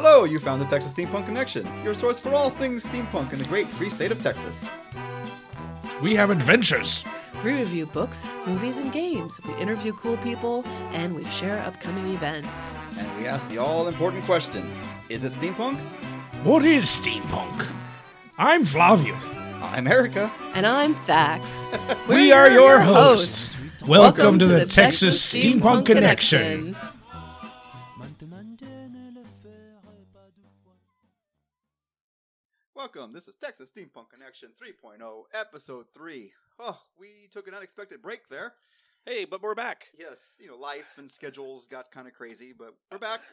Hello, you found the Texas Steampunk Connection, your source for all things steampunk in the great free state of Texas. We have adventures. We review books, movies, and games. We interview cool people, and we share upcoming events. And we ask the all important question Is it steampunk? What is steampunk? I'm Flavio. I'm Erica. And I'm Thax. We are your hosts. Welcome, to, the, Texas, Steampunk, Connection. Welcome. Steampunk Connection 3.0, Episode 3. Oh, we took an unexpected break there. Hey, but we're back. Yes, you know, life and schedules got kind of crazy, but we're back.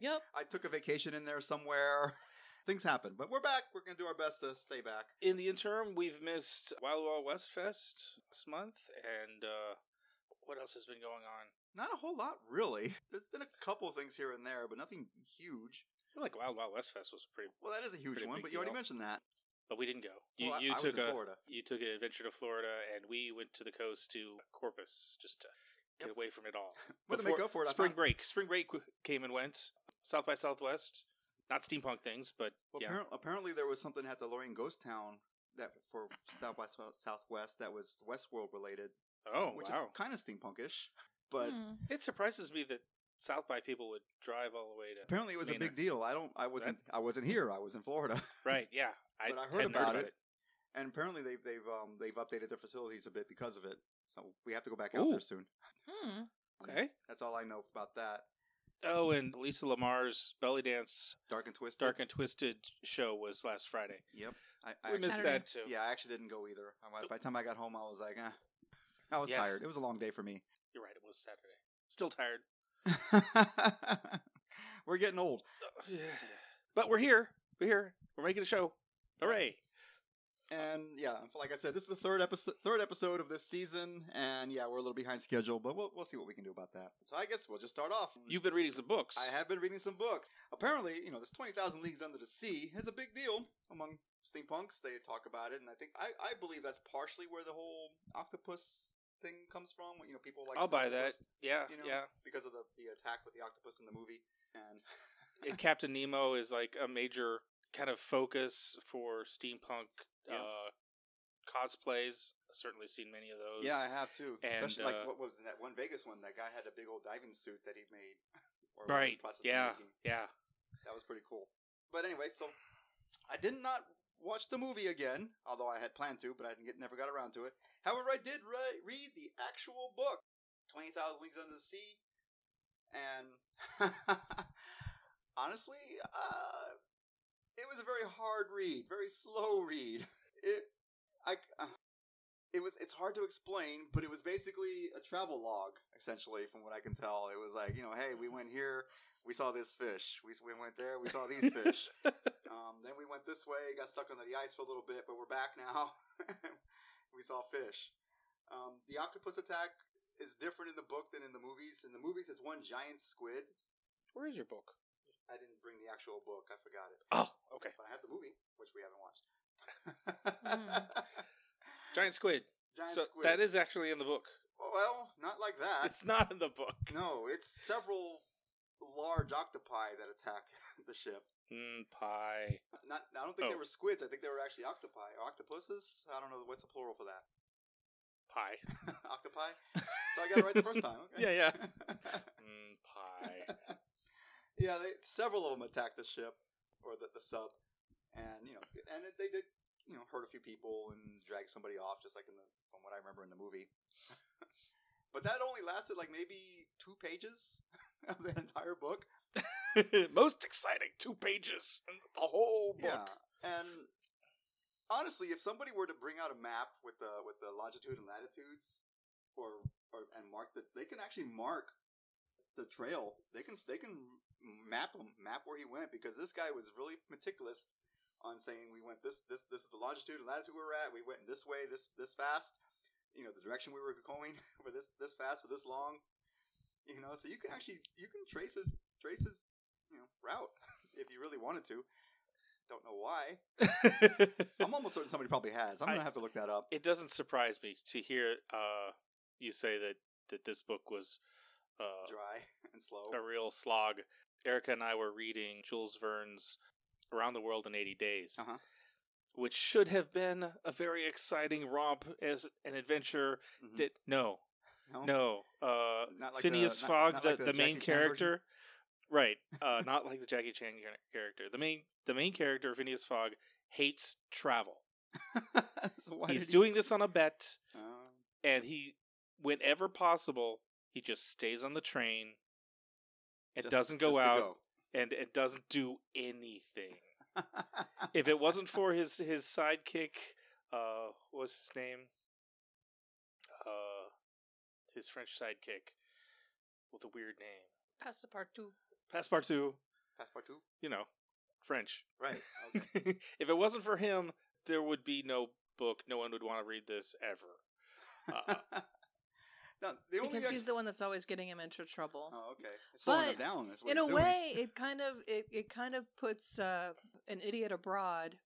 Yep. I took a vacation in there somewhere. Things happen, but we're back. We're going to do our best to stay back. In the interim, we've missed Wild Wild West Fest this month, and uh, what else has been going on? Not a whole lot, really. There's been a couple of things here and there, but nothing huge. I feel like Wild Wild West Fest was pretty, Well, that is a huge one, big but you already mentioned that. But we didn't go. You, Well, I- you I was took in a Florida. you took an adventure to Florida, and we went to the coast to Corpus just to get Yep. away from it all. What to make Before- up for it, Spring break. Spring break came and went. South by Southwest. Not steampunk things, but Well, yeah. apparent- apparently there was something at the Lorraine Ghost Town that for South by Southwest that was Westworld related, Oh which wow! is kind of steampunkish. But Hmm. It surprises me that South by people would drive all the way to. apparently it was a big deal. I don't. I wasn't. I wasn't here. I was in Florida, Right? Yeah, I, But I heard hadn't about it. and apparently they've they've um they've updated their facilities a bit because of it. So we have to go back out there soon. Hmm. Okay. That's all I know about that. Oh, and Lisa Lamar's belly dance Dark and Twisted. Dark and Twisted show was last Friday. Yep. I, I We missed Saturday. that too. Yeah, I actually didn't go either. I- By the time I got home, I was like, eh. I was Yeah. tired. It was a long day for me. You're right. It was Saturday. Still tired. We're getting old. Uh, but we're here. We're here. We're making a show. Hooray! And yeah, like I said, this is the third episode third episode of this season, and yeah, we're a little behind schedule, but we'll we'll see what we can do about that. So I guess we'll just start off. You've been reading some books. I have been reading some books. Apparently, you know, this twenty thousand leagues under the sea is a big deal among steampunks. They talk about it, and I think I, I believe that's partially where the whole octopus thing comes from. You know, people like I'll buy that. Yeah, you know? yeah. because of the the attack with the octopus in the movie, and And Captain Nemo is like a major kind of focus for steampunk Yeah. uh, cosplays. I've certainly seen many of those. yeah, I have too. And, Especially like uh, what was that one Vegas one? That guy had a big old diving suit that he made. or was in the Right. Yeah. Yeah. That was pretty cool. But anyway, so I did not watch the movie again, although I had planned to, but I get, never got around to it. However, I did re- read the actual book, Twenty Thousand Leagues Under the Sea, and honestly, uh, it was a very hard read, very slow read. It, I. Uh, it was it's hard to explain, but it was basically a travel log, essentially, from what I can tell. It was like, you know, hey, we went here, we saw this fish. We, we went there, we saw these fish. um, then we went this way, got stuck under the ice for a little bit, but we're back now. we saw fish. Um, the octopus attack is different in the book than in the movies. In the movies, it's one giant squid. Where is your book? I didn't bring the actual book, I forgot it. Oh, okay. But I have the movie, which we haven't watched. Giant squid. Giant so squid. that is actually in the book. well, not like that. It's not in the book. No, it's several large octopi that attack the ship. Mm, pie. Not, I don't think they Oh. were squids. I think they were actually octopi or octopuses. I don't know what's the plural for that. Pie. octopi. So I got it right the first time. Okay. Yeah, yeah. Mm, pie. yeah, they, several of them attacked the ship or the, the sub, and you know, and it, they did you know hurt a few people and drag somebody off, just like in the from what I remember in the movie. but that only lasted like maybe two pages of the entire book. Most exciting two pages in the whole book. Yeah, and honestly, if somebody were to bring out a map with the with the longitude and latitudes, or or and mark the, they can actually mark the trail. They can they can map him, map where he went because this guy was really meticulous on saying we went this this this is the longitude and latitude we were at. We went this way, this this fast. You know the direction we were going for this this fast for this long. You know, so you can actually you can trace his trace his you know route if you really wanted to. Don't know why. I'm almost certain somebody probably has. I'm gonna I- have to look that up. it doesn't surprise me to hear uh, you say that, that this book was uh, Dry and slow. a real slog. Erica and I were reading Jules Verne's Around the World in 80 Days, Uh-huh. which should have been a very exciting romp as an adventure. Mhm. That no, no, no, uh, Not like Phineas the- Fogg, not the, like the, the main Chan version? character, right? Uh, not like the Jackie Chan character. The main the main character, Phineas Fogg, hates travel. so why He's he- doing this on a bet, Oh. and he, whenever possible, he just stays on the train. It Just- doesn't go out go. And it doesn't do anything. if it wasn't for his his sidekick, uh, what was his name? Uh, his French sidekick with a weird name, Passepartout. Passepartout. Passepartout, You know, French. right? Okay. if it wasn't for him, there would be no book. No one would want to read this ever. Uh, now the only because ex- he's the one that's always getting him into trouble. oh, okay, It's But down. is what in a doing. way, it kind of it, it kind of puts uh, an idiot abroad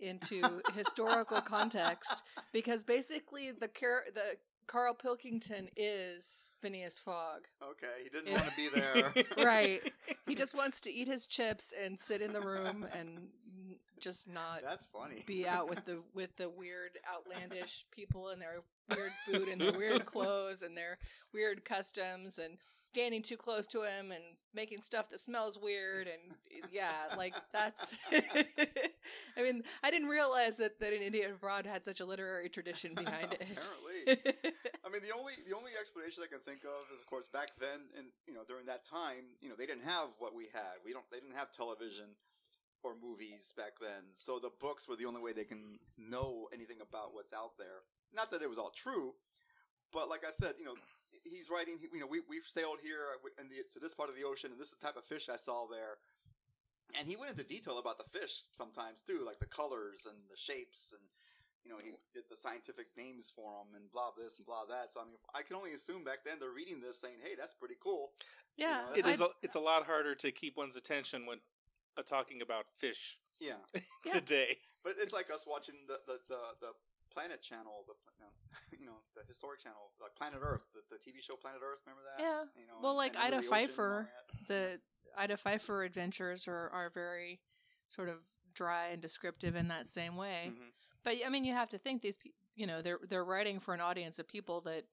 into historical context because basically the car- the Carl Pilkington is Phineas Fogg. Okay, he didn't want to be there. Right. He just wants to eat his chips and sit in the room and just not That's funny. be out with the with the weird outlandish people and their weird food and their weird clothes and their weird customs and standing too close to him and making stuff that smells weird and yeah like that's i mean i didn't realize that that an idiot abroad had such a literary tradition behind it Apparently. I mean, the only the only explanation I can think of is, of course, back then, and you know, during that time, you know, they didn't have what we have. We don't. They didn't have television or movies back then, so the books were the only way they can know anything about what's out there. Not that it was all true, but like I said, you know, he's writing. You know, we we've sailed here in the, to this part of the ocean, and this is the type of fish I saw there. And he went into detail about the fish sometimes too, like the colors and the shapes and you know, he did the scientific names for them and blah this and blah that. So I mean, I can only assume back then they're reading this saying, "Hey, that's pretty cool." yeah You know, is. A, it's a lot harder to keep one's attention when uh, talking about fish Yeah, Yeah. today. but it's like us watching the the the, the Planet Channel, the you know, the historic channel, like Planet Earth, the, the TV show Planet Earth. Remember that? Yeah. You know, Well, like and Ida Under the Ocean and all Pfeiffer, the ida pfeiffer adventures are are very sort of dry and descriptive in that same way Mhm. But I mean, you have to think these, you know, they're they're writing for an audience of people that,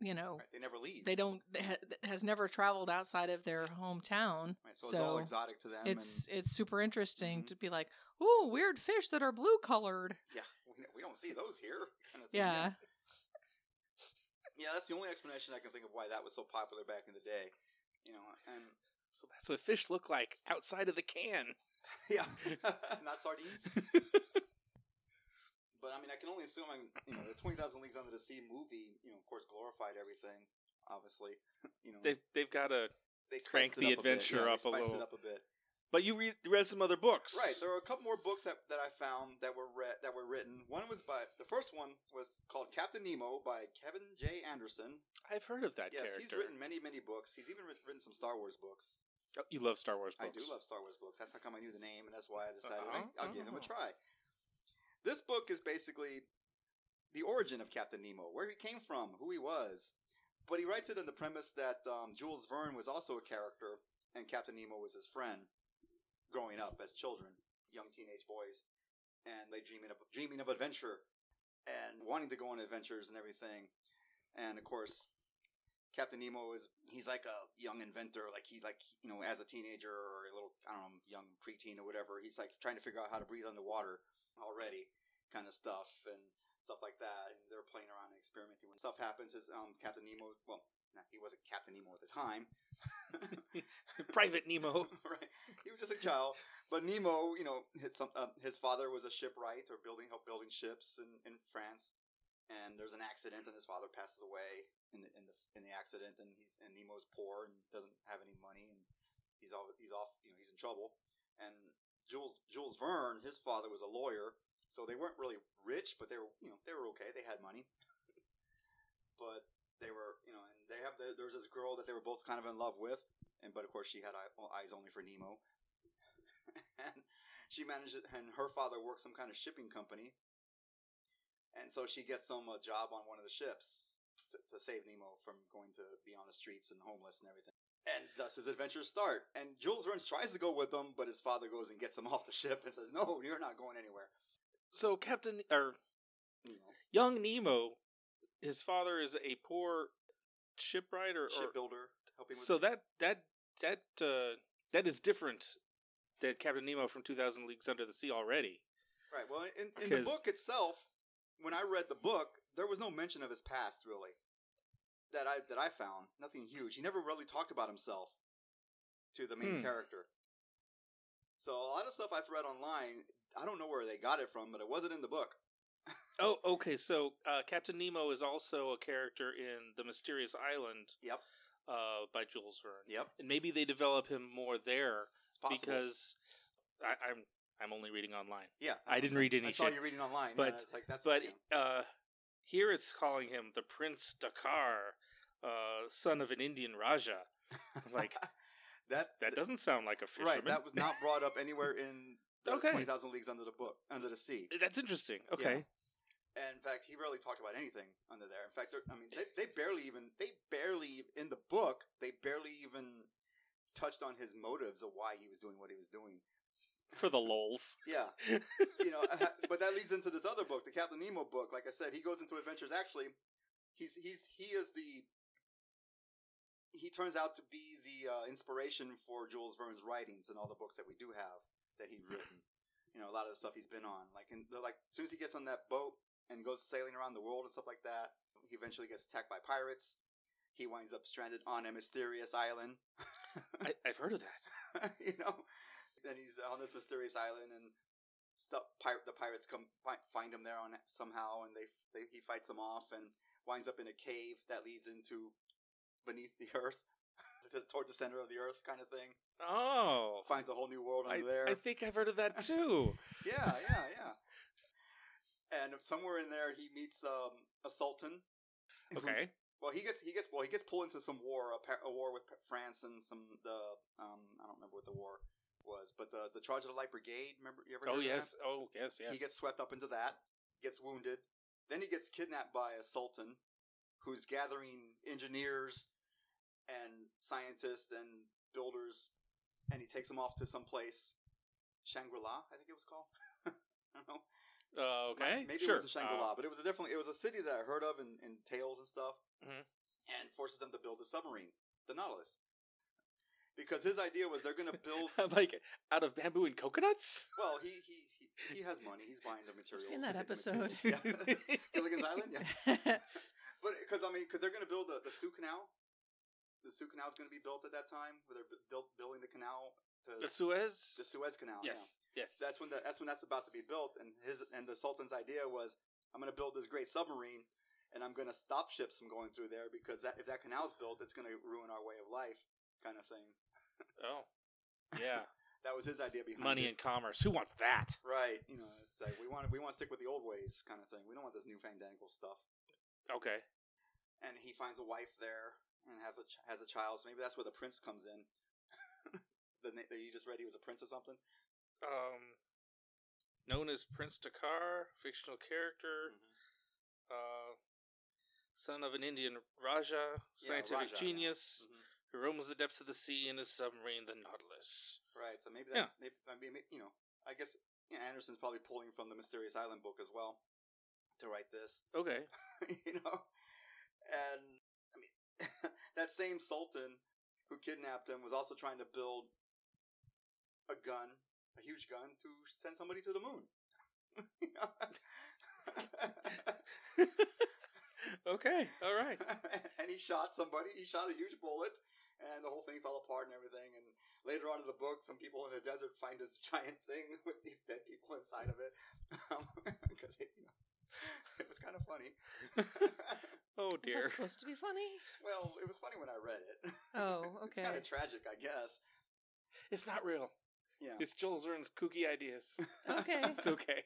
you know, Right, they never leave. they don't they ha- has never traveled outside of their hometown. right, so, it's all exotic to them. It's and, it's super interesting Mhm. to be like, oh, weird fish that are blue colored. yeah, we, we don't see those here. Kind of thing, Yeah, yeah, that's the only explanation I can think of why that was so popular back in the day. You know, and So that's what fish look like outside of the can. Yeah, not sardines. but I mean, I can only assume, I'm, you know, the Twenty Thousand Leagues Under the Sea movie, you know, of course, glorified everything. Obviously, you know, They've they've got to they crank spiced it the up a bit. adventure Yeah, up they a little. it up a bit. But you read read some other books, Right, there were a couple more books that, that I found that were read that were written. One was by the first one was called Captain Nemo by Kevin J. Anderson. I've heard of that yes, he's written many many books. He's even written some Star Wars books. Oh, you love Star Wars books. I do love Star Wars books. That's how come I knew the name, and that's why I decided Uh-huh. I, will give him a Oh. try. This book is basically the origin of Captain Nemo, where he came from, who he was. But he writes it in the premise that um, Jules Verne was also a character, and Captain Nemo was his friend growing up as children, young teenage boys, and they dreaming of dreaming of adventure and wanting to go on adventures and everything. And of course, Captain Nemo is he's like a young inventor, like he's like you know as a teenager or a little I don't know young preteen or whatever. He's like trying to figure out how to breathe underwater already, kind of stuff and stuff like that. And they're playing around and experimenting. When stuff happens, is um, Captain Nemo. Well, he wasn't Captain Nemo at the time. Private Nemo. child. But Nemo, you know, his, uh, his father was a shipwright or building help building ships in, in France. And there's an accident, and his father passes away in the in the in the accident, and he's and Nemo's poor and doesn't have any money, and he's all he's off, you know, he's in trouble. And Jules Jules Verne, his father was a lawyer, so they weren't really rich, but they were you know they were okay. They had money, but they were you know, and they have the, there was this girl that they were both kind of in love with, and but of course she had eyes only for Nemo, and she manages, it, and her father works some kind of shipping company, and so she gets some a job on one of the ships to, to save Nemo from going to be on the streets and homeless and everything. and thus his adventures start. And Jules Verne tries to go with him, but his father goes and gets him off the ship and says, "No, you're not going anywhere." So Captain or know, young Nemo, his father is a poor shipwright or, shipbuilder helping with so that that that uh, that is different than Captain Nemo from Two Thousand Leagues Under the Sea already. Right. Well, in, in the book itself, when I read the book, there was no mention of his past really. That I that I found nothing huge. He never really talked about himself to the main Hmm. character. So a lot of stuff I've read online, I don't know where they got it from, but it wasn't in the book. Oh, okay. So uh, Captain Nemo is also a character in The Mysterious Island Yep. uh, by Jules Verne, Yep. and maybe they develop him more there possible. because I, I'm I'm only reading online. yeah, I didn't read any I saw shit. you reading online, But- yeah, like that's But know, uh, here it's calling him the Prince Dakar, uh, son of an Indian Raja. Like that that doesn't sound like a fisherman. right. That was not brought up anywhere in the Okay. Twenty Thousand Leagues Under the Book, Under the Sea. That's interesting. Okay. And in fact, he rarely talked about anything under there. In fact, I mean, they, they barely even they barely in the book they barely even touched on his motives of why he was doing what he was doing. For the lols. Yeah, you know, uh, but that leads into this other book, the Captain Nemo book. Like I said, he goes into adventures. Actually, he's he's he is the he turns out to be the uh, inspiration for Jules Verne's writings and all the books that we do have that he's written. You know, a lot of the stuff he's been on. Like, in, like as soon as he gets on that boat and goes sailing around the world and stuff like that, he eventually gets attacked by pirates. He winds up stranded on a mysterious island. I, I've heard of that. you know, and he's on this mysterious island, and stuff. Pirate, the pirates come find, find him there on somehow, and they, they he fights them off, and winds up in a cave that leads into beneath the earth, toward the center of the earth, kind of thing. Oh. Finds a whole new world I, under there. I think I've heard of that too. yeah, yeah, yeah. And somewhere in there, he meets um, a sultan. Okay. Well, he gets he gets well he gets pulled into some war, a, a war with France and some the um I don't remember what the war was, but the the Charge of the Light Brigade. Remember you ever? Oh heard of that? yes. Oh yes. Yes. He gets swept up into that, gets wounded. Then he gets kidnapped by a sultan who's gathering engineers and scientists and builders, and he takes them off to some place, Shangri La, I think it was called. I don't know. Uh, okay. Maybe sure. it wasn't Shangri La, Uh, but it was a definitely it was a city that I heard of in, in tales and stuff, Mhm. and forces them to build a submarine, the Nautilus, because his idea was they're going to build. like out of bamboo and coconuts. well, he, he he he has money. He's buying the materials. seen that to get the episode. Yeah. Gilligan's Island, yeah. But because I mean, because they're going to build the, the Sue Canal. The Sue Canal is going to be built at that time, where they're bu- built, building the canal to The Suez. the Suez Canal. yeah. yes. Yes. That's when the, that's when that's about to be built, and his and the Sultan's idea was, I'm going to build this great submarine, and I'm going to stop ships from going through there because that if that canal's built, it's going to ruin our way of life, kind of thing. oh. Yeah. That was his idea behind Money it. and commerce. Who wants that? right. You know, it's like we want we want to stick with the old ways, kind of thing. We don't want this new fandangle stuff. Okay. And he finds a wife there and has a ch- has a child. So maybe that's where the prince comes in. The na- that you just read, he was a prince or something. Um, known as Prince Dakar, fictional character, Mhm. uh, son of an Indian Raja, Yeah, scientific Raja, yeah. genius, Mhm. who roams the depths of the sea in his submarine, the Nautilus. Right. So maybe Yeah. that's maybe, I mean, you know, I guess you know, Anderson's probably pulling from the Mysterious Island book as well to write this. Okay. you know, and I mean, that same Sultan who kidnapped him was also trying to build a gun, a huge gun, to send somebody to the moon. Okay. All right. and he shot somebody. He shot a huge bullet, and the whole thing fell apart and everything. And later on in the book, some people in the desert find this giant thing with these dead people inside of it, um, because it, you know, it was kind of funny. Oh Is that dear. supposed to be funny? well, it was funny when I read it. Oh, it's okay. kind of tragic, I guess. It's not real. Yeah. It's Jules Verne's kooky ideas. Okay. It's okay.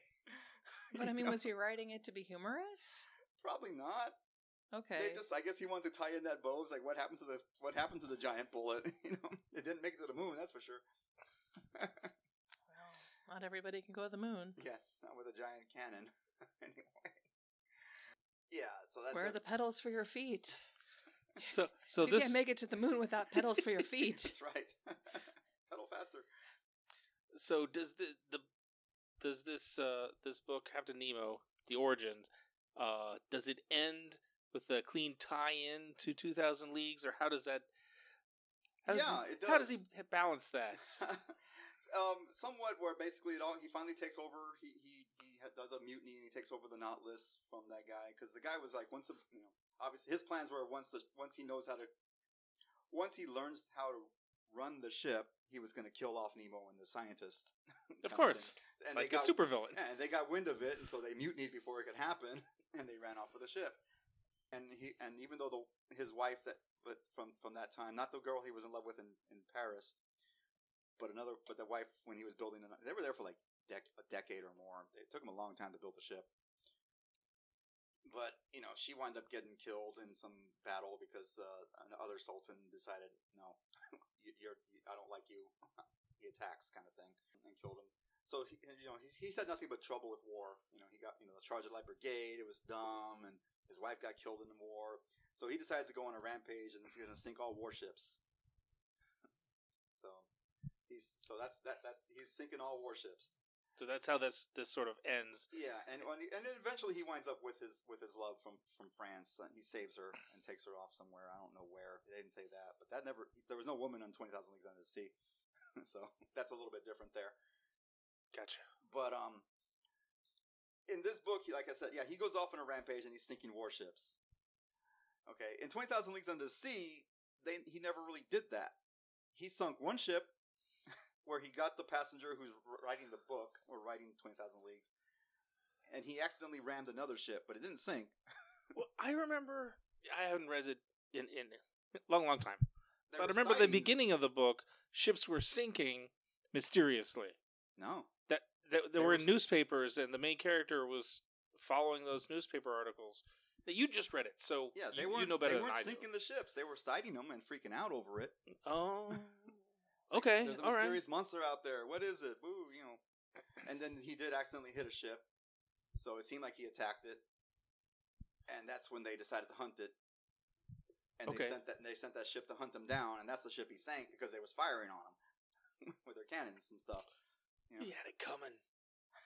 But I mean, was he writing it to be humorous? probably not. Okay. They just, I guess, he wanted to tie in that bow. It's like, what happened to the what happened to the giant bullet? You know, it didn't make it to the moon. That's for sure. Well, not everybody can go to the moon. Yeah, not with a giant cannon. anyway. Yeah, so that, Where are the pedals for your feet? So so you this can't make it to the moon without pedals for your feet. That's right. Pedal faster. So does the the does this uh this book Captain Nemo the origins uh does it end with a clean tie-in to 2000 leagues or how does that how does Yeah, he, it how does he balance that um, somewhat where basically it all he finally takes over. He he he ha- does a mutiny and he takes over the Nautilus from that guy because the guy was like once the you know obviously his plans were once the once he knows how to once he learns how to run the ship he was going to kill off Nemo and the scientist. of course and like they a got, supervillain Yeah, and they got wind of it, and so they mutinied before it could happen, and they ran off with the ship. And he, and even though the his wife that, but from from that time, not the girl he was in love with in, in Paris, but another, but the wife when he was building, the, they were there for like dec- a decade or more. It took him a long time to build the ship. But you know, she wound up getting killed in some battle because uh, another sultan decided, no, you're, you, I don't like you. he attacks, kind of thing, and killed him. So he, you know, he's had nothing but trouble with war. You know, he got you know the Charge of Light Brigade. It was dumb, and his wife got killed in the war. So he decides to go on a rampage and he's going to sink all warships. so he's so that's that that he's sinking all warships. So that's how this this sort of ends Yeah, and and eventually he winds up with his with his love from from France. He saves her and takes her off somewhere. I don't know where. They didn't say that, but that never. There was no woman on Twenty Thousand Leagues Under the Sea, so that's a little bit different there. gotcha But um, in this book, he, like I said, yeah, he goes off on a rampage and he's sinking warships. Okay, in Twenty Thousand Leagues Under the Sea, they he never really did that. He sunk one ship where he got the passenger who's writing the book or writing Twenty Thousand Leagues, and he accidentally rammed another ship, but it didn't sink. well i remember i haven't read it in in a long long time There but I remember the beginning of the book ships were sinking mysteriously No, that, that There there were was- newspapers and the main character was following those newspaper articles that you just read it so yeah, they you, weren't. you know better they weren't sinking the ships. They were sighting them and freaking out over it. do. Oh, okay, There's a all right. mysterious monster out there. What is it? Boo, you know. And then he did accidentally hit a ship, so it seemed like he attacked it. And that's when they decided to hunt it. And Okay. they sent that they sent that ship to hunt him down, and that's the ship he sank because they was firing on him with their cannons and stuff. You know? He had it coming.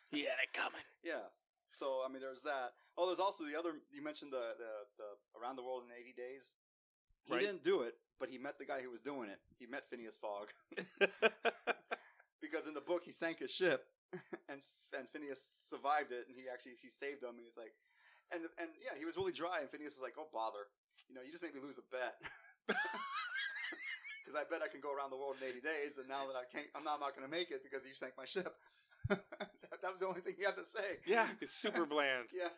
He had it coming. Yeah. So I mean, there's that. Oh, there's also the other. You mentioned the the, the around the world in 80 days. He Right. didn't do it, but he met the guy who was doing it. He met Phineas Fogg. because in the book he sank his ship and and Phineas survived it and he actually he saved him and he's like and and yeah he was really dry and Phineas was like oh bother you know you just made me lose a bet because I bet I can go around the world in 80 days and now that I can't I'm not, I'm not going to make it because you sank my ship that, that was the only thing he had to say yeah, it's super bland. yeah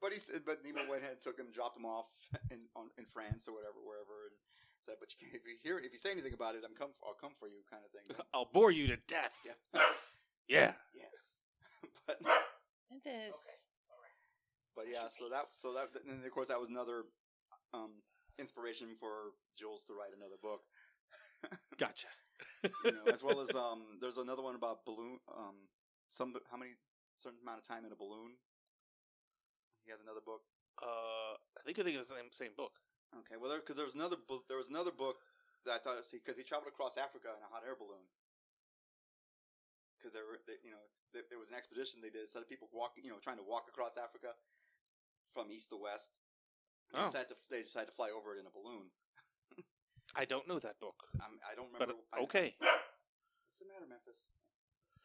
but he said but Nemo went ahead and took him dropped him off in on, in France or whatever wherever and said but you can't, if you hear if you say anything about it I'm come I'll come for you kind of thing I'll bore you to death. Yeah. Yeah. but This. but yeah, so that so that and of course that was another um, inspiration for Jules to write another book. Gotcha. You know, as well as um, there's another one about balloon. Um, some how many certain amount of time in a balloon. He has another book. Uh, I think I think it's the same same book. Okay, well, because there, was another book. There was another book that I thought because he traveled across Africa in a hot air balloon. Because there were, they, you know, there, there was an expedition they did. Instead of people walking, you know, trying to walk across Africa from east to west, they, Oh. decided to, they decided to fly over it in a balloon. I don't know that book, I'm, I don't but remember. I- okay. what's the matter, Memphis?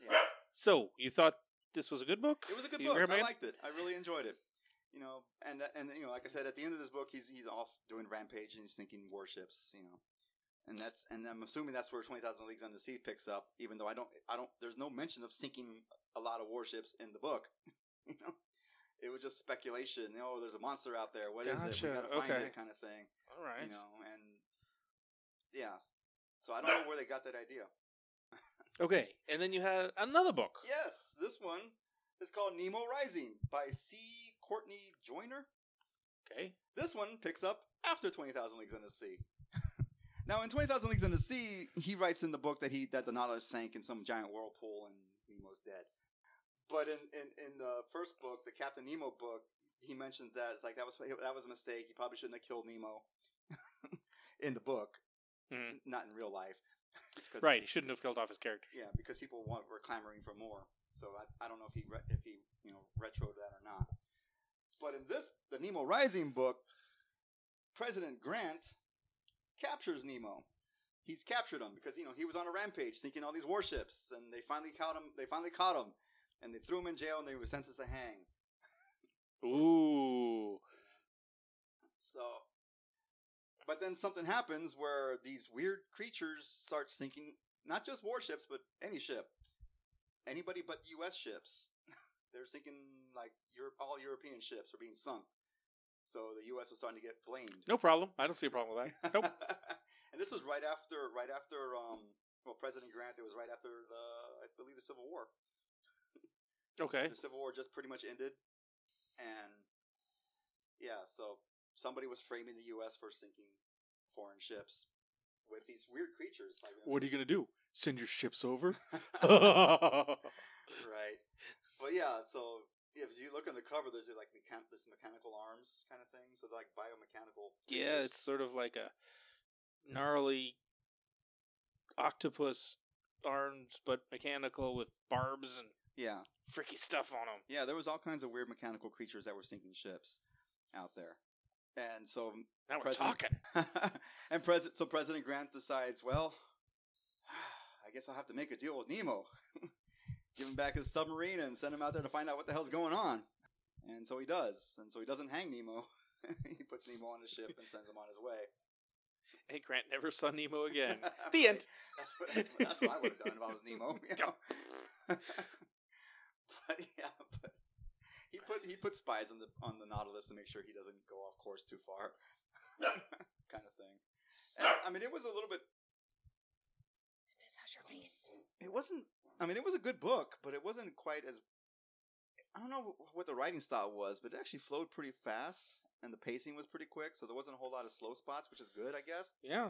Yeah, So you thought this was a good book? it was a good You book. I liked it. I really enjoyed it. You know, and and you know, like I said, at the end of this book, he's he's off doing rampage and he's sinking warships. You know, and that's and I'm assuming that's where Twenty Thousand Leagues Under the Sea picks up. Even though I don't, I don't. There's no mention of sinking a lot of warships in the book. you know, it was just speculation. Oh, there's a monster out there. What is it? Gotcha. We gotta find Okay. it, kind of thing. All right. You know, and yeah. So I don't know where they got that idea. Okay, and then you had another book. Yes, this one is called Nemo Rising by C. Courtney Joyner. Okay. This one picks up after Twenty Thousand Leagues Under the Sea. now, in Twenty Thousand Leagues Under the Sea, he writes in the book that he that the Nautilus sank in some giant whirlpool and Nemo's dead. But in, in, in the first book, the Captain Nemo book, he mentions that it's like that was that was a mistake. He probably shouldn't have killed Nemo in the book, Mhm. not in real life. Right, he shouldn't have killed off his character. Yeah, because people want, were clamoring for more. So I, I don't know if he re- if he you know retroed that or not. But in this the Nemo Rising book, President Grant captures Nemo. He's captured him because you know he was on a rampage, sinking all these warships, and they finally caught him. They finally caught him, and they threw him in jail, and they were sentenced to hang. Ooh. So, but then something happens where these weird creatures start sinking not just warships, but any ship, anybody but U.S. ships. They're sinking like Europe, all European ships are being sunk. So the U.S. was starting to get blamed. No problem. I don't see a problem with that. Nope. and this was right after, right after, um, well, President Grant. It was right after the, I believe, the Civil War. Okay. The Civil War just pretty much ended, and yeah, so somebody was framing the U.S. for sinking foreign ships with these weird creatures. Like, What are you gonna do? Send your ships over? right? But yeah, so if you look on the cover, there's like mechan- this mechanical arms kind of thing. So like biomechanical. yeah, it's sort of like a gnarly octopus arms, but mechanical with barbs and yeah, freaky stuff on them. yeah. There was all kinds of weird mechanical creatures that were sinking ships out there, and so um, Now we're talking. and president, so President Grant decides, well, I guess I'll have to make a deal with Nemo, give him back his submarine and send him out there to find out what the hell's going on. And so he does, and so he doesn't hang Nemo. he puts Nemo on his ship and sends him on his way. And Grant never saw Nemo again. the end. That's what, that's, what, that's what I would have done if I was Nemo. You know? but yeah, but he put he put spies on the on the Nautilus to make sure he doesn't go off course too far, kind of thing. And, I mean, it was a little bit. This has your face. It wasn't. I mean, it was a good book, but it wasn't quite as. I don't know what the writing style was, but it actually flowed pretty fast, and the pacing was pretty quick, so there wasn't a whole lot of slow spots, which is good, I guess. Yeah.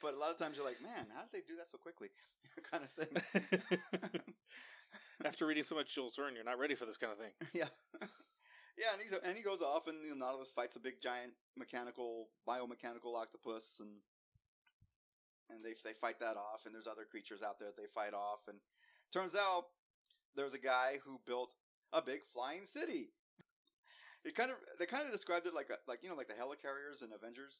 but a lot of times you're like, man, how did they do that so quickly? kind of thing. After reading so much Jules Verne, you're not ready for this kind of thing. yeah. Yeah, and, he's, and he goes off, and you know, Nautilus fights a big giant mechanical, biomechanical octopus, and and they they fight that off. And there's other creatures out there that they fight off. And turns out there's a guy who built a big flying city. It kind of they kind of described it like a, like you know like the helicarriers in Avengers,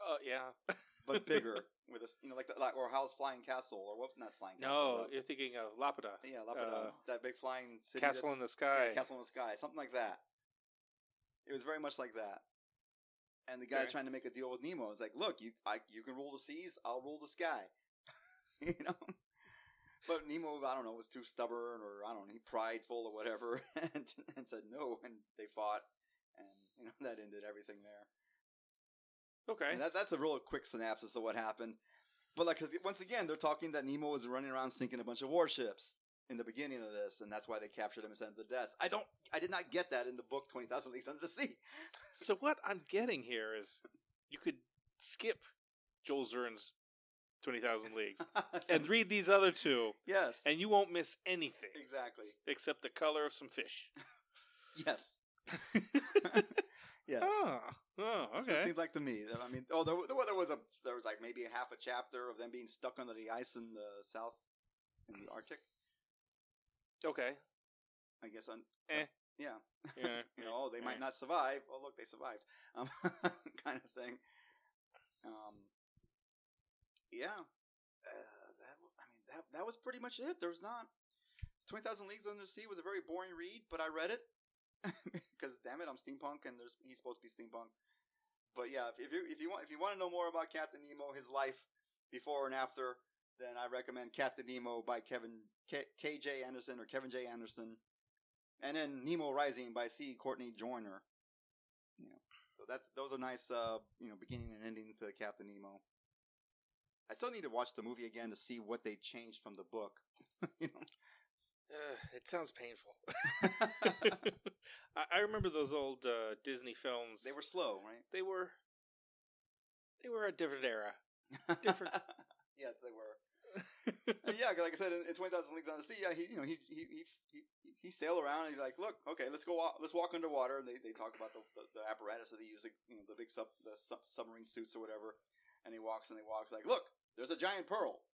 Uh, yeah. but bigger with a you know like the, like or Howl's Flying Castle or what not Flying Castle. No, you're thinking of Laputa. yeah, Laputa, uh, that big flying city Castle that- in the Sky. yeah, Castle in the Sky, something like that. It was very much like that. And the guy's Okay. trying to make a deal with Nemo. It's like, look, you I, you can rule the seas, I'll rule the sky. you know. But Nemo, I don't know, was too stubborn or I don't know, he prideful or whatever, and and said no, and they fought, and you know that ended everything there. Okay. And that, that's a real quick synopsis of what happened. But like, 'cause once again, they're talking that Nemo was running around sinking a bunch of warships in the beginning of this, and that's why they captured him and sent him to the death. I don't, I did not get that in the book Twenty Thousand Leagues Under the Sea. So what I'm getting here is you could skip Jules Verne's Twenty Thousand Leagues and read these other two, yes, and you won't miss anything exactly. except the color of some fish. Yes, yes. oh, oh, okay. It seems like to me. I mean, oh, there, there, there was a there was like maybe a half a chapter of them being stuck under the ice in the south, in the Arctic. Okay. I guess on. Eh. Yeah. Yeah. you know, oh, they might not survive. Oh, look, they survived. Um, kind of thing. Um, yeah. Uh, that I mean that that was pretty much it. There was not Twenty Thousand Leagues Under the Sea was a very boring read, but I read it because damn it, I'm steampunk and there's he's supposed to be steampunk. But yeah, if, if you if you want if you want to know more about Captain Nemo, his life before and after, then I recommend Captain Nemo by Kevin K, K.J. Anderson or Kevin J. Anderson and then Nemo Rising by C. Courtney Joyner. You know, so that's those are nice, uh, you know, beginning and ending to Captain Nemo. I still need to watch the movie again to see what they changed from the book. you know, Uh, it sounds painful. I, I remember those old uh, Disney films. they were slow, right? They were. They were a different era. Different. yes, they were. Yeah, like I said, in, in Twenty Thousand Leagues Under the Sea, yeah, he, you know, he he he he, he sailed around and he's like, look, okay, let's go, walk, let's walk underwater. And they, they talk about the, the, the apparatus that they use, like, you know, the big sub the sub, submarine suits or whatever. And he walks and he walks like, look, there's a giant pearl.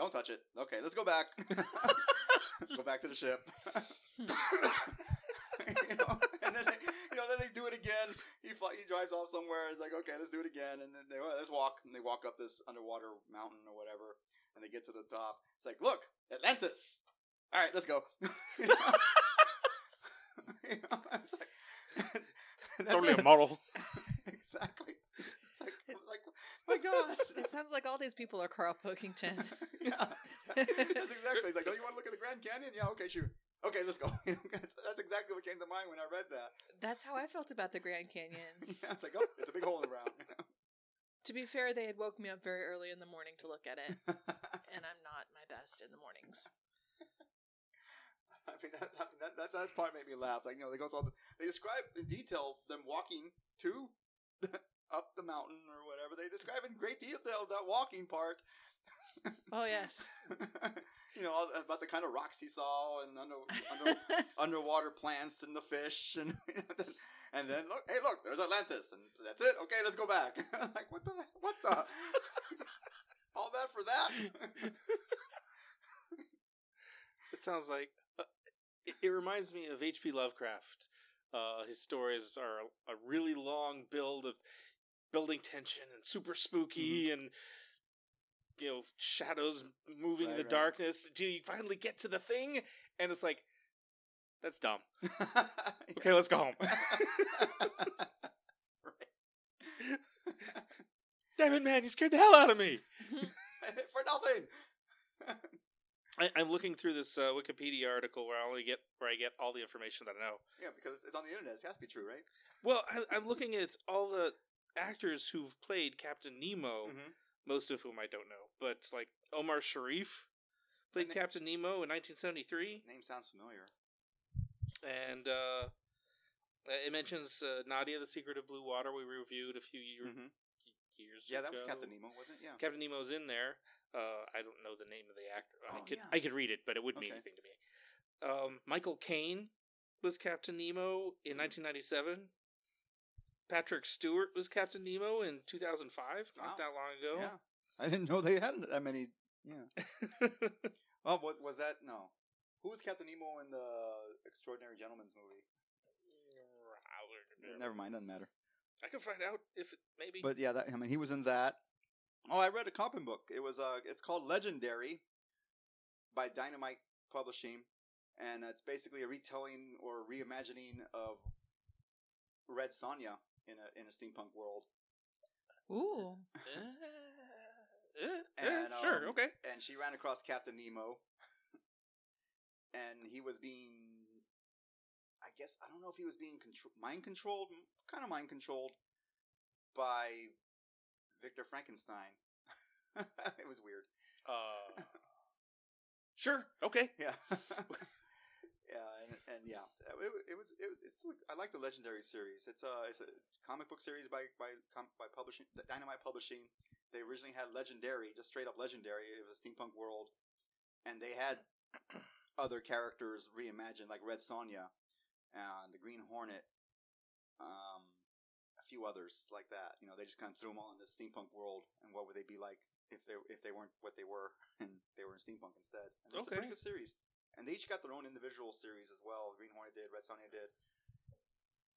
Don't touch it. Okay, let's go back. go back to the ship. Hmm. you know, and then they, you know, then they do it again. He fly, he drives off somewhere. It's like, okay, let's do it again. And then they well, let's walk. And they walk up this underwater mountain or whatever. And they get to the top. It's like, look, Atlantis. All right, let's go. you know? You know, it's like, that's only it. a model. exactly. It's like, like, oh my God. It sounds like all these people are Carl Pilkington. yeah, that's exactly. He's like, "Oh, you want to look at the Grand Canyon? Yeah, okay, sure. Okay, let's go." That's, that's exactly what came to mind when I read that. That's how I felt about the Grand Canyon. yeah, it's like, oh, it's a big hole in the ground. To be fair, they had woke me up very early in the morning to look at it, and I'm not my best in the mornings. I mean, that, that, that that part made me laugh. Like, you know, they go through all the, they describe in detail them walking to up the mountain or whatever. They describe in great detail that walking part. Oh yes. you know all, about the kind of rocks he saw and under, under underwater plants and the fish and and then look hey look there's Atlantis and that's it okay let's go back like what the what the all that for that It sounds like uh, it, it reminds me of H.P. Lovecraft. Uh, his stories are a, a really long build of building tension and super spooky and you know shadows moving in the right. darkness until you finally get to the thing, and it's like that's dumb. Yeah. Okay, let's go home. Damn it, man! You scared the hell out of me. for nothing I, I'm looking through this uh, Wikipedia article where I only get where I get all the information that I know. yeah because it's on the internet it has to be true right Well, I, I'm looking at all the actors who've played Captain Nemo, Mhm. most of whom I don't know, but like Omar Sharif played Captain Nemo in 1973, name sounds familiar and uh, it mentions uh, Nadia: The Secret of Blue Water. We reviewed a few year, Mhm. years. yeah that was. Captain Nemo wasn't it yeah Captain Nemo's in there. Uh, I don't know the name of the actor. I Oh, could yeah. I could read it, but it wouldn't mean Okay. anything to me. Um, Michael Caine was Captain Nemo in 1997. Patrick Stewart was Captain Nemo in 2005, Wow. not that long ago. Yeah, I didn't know they had that many. Yeah. Oh, was was that no? Who was Captain Nemo in the Extraordinary Gentleman's movie? Never mind, doesn't matter. I can find out if it, maybe. But yeah, that I mean, he was in that. Oh, I read a comic book. It was uh, it's called Legendary by Dynamite Publishing, and it's basically a retelling or reimagining of Red Sonja in a in a steampunk world. Ooh. Uh, eh, eh, And, sure, um, okay. and she ran across Captain Nemo, and he was being, I guess I don't know if he was being contro- mind controlled, kind of mind controlled by Victor Frankenstein. it was weird. Uh, sure, okay. Yeah, yeah, and, and yeah, it, it was it was it's still, I like the Legendary series. It's a it's a comic book series by by by publishing Dynamite Publishing. They originally had Legendary, just straight up Legendary. It was a steampunk world, and they had other characters reimagined, like Red Sonja, and the Green Hornet, um, a few others like that. You know, they just kind of threw them all in this steampunk world, and what would they be like if they if they weren't what they were and they were in steampunk instead? And it's a pretty good series, and they each got their own individual series as well. Green Hornet did, Red Sonja did,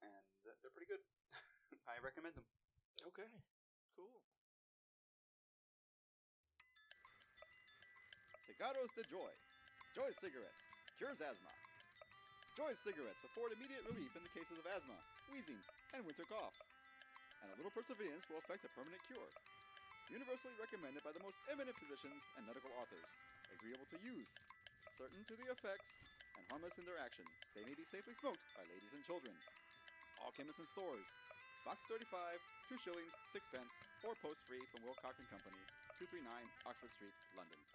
and they're they're pretty good. I recommend them. Okay, cool. Cigarros de Joy. Joy cigarettes. Cures asthma. Joy cigarettes afford immediate relief in the cases of asthma, wheezing, and winter cough. And a little perseverance will effect a permanent cure. Universally recommended by the most eminent physicians and medical authors. Agreeable to use. Certain to the effects and harmless in their action. They may be safely smoked by ladies and children. All chemists and stores. Box 35, 2 shillings, 6 pence, or post free from Wilcox and Company, 239 Oxford Street, London.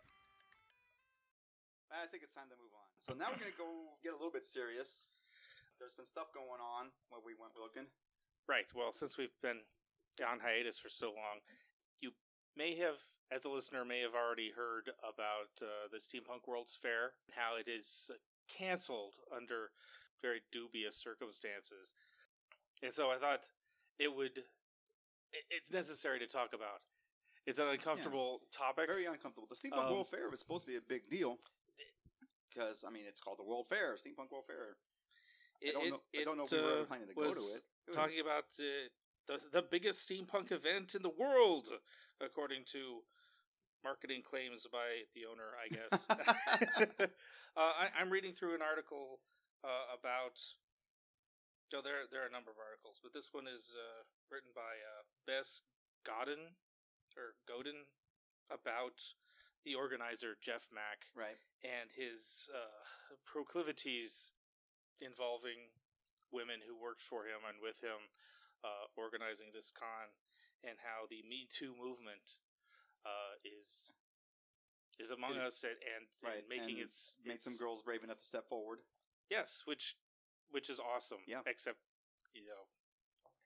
I think it's time to move on. So now we're gonna go get a little bit serious. There's been stuff going on when we went looking. Right. Well, since we've been on hiatus for so long, you may have, as a listener, may have already heard about uh, the Steampunk World's Fair, how it is canceled under very dubious circumstances. And so I thought it would, it's necessary to talk about. It's an uncomfortable topic. Very uncomfortable. The Steampunk Um, World Fair was supposed to be a big deal because I mean it's called the World Fair, Steampunk World Fair. I don't know. I don't know if we were ever uh, planning to go to it. It was- talking about uh, the the biggest steampunk event in the world, according to marketing claims by the owner, I guess. uh, I, I'm reading through an article uh, about. No, there there are a number of articles, but this one is uh, written by uh, Bess Godin or Godin about the organizer Jeff Mach right. and his uh, proclivities involving women who worked for him and with him uh, organizing this con, and how the Me Too movement uh, is is among It- us and, and, right, and making and its, Made its some girls brave enough to step forward. yes, which which is awesome. Yeah. Except you know,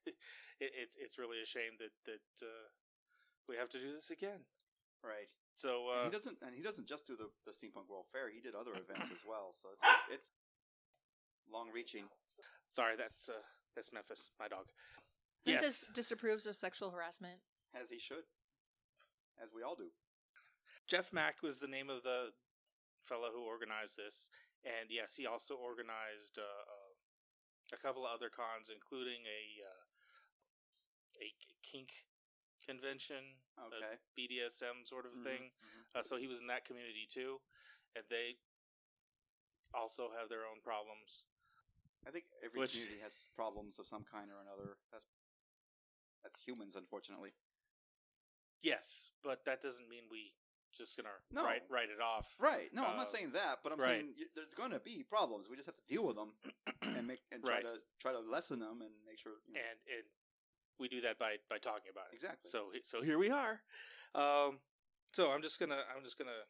it, it's it's really a shame that that uh, we have to do this again. Right. So and uh, he doesn't. And he doesn't just do the, the Steampunk World Fair. He did other events as well. So it's it's, it's long reaching. sorry, that's uh, that's Memphis, my dog. Memphis Yes. disapproves of sexual harassment. As he should. As we all do. Jeff Mach was the name of the fellow who organized this, and yes, he also organized uh, uh, a couple of other cons, including a uh, a kink convention, a Okay. BDSM sort of Mhm, thing. mhm. Uh, so he was in that community too, and they also have their own problems. I think every Which- community has problems of some kind or another. That's that's humans, unfortunately. Yes, but that doesn't mean we just gonna No. write write it off. Right. No, I'm not Uh, saying that, but I'm right. saying there's going to be problems. We just have to deal with them and make and try Right. to try to lessen them and make sure. You know, and and we do that by by talking about it. exactly. So so here we are. Um, so I'm just gonna I'm just gonna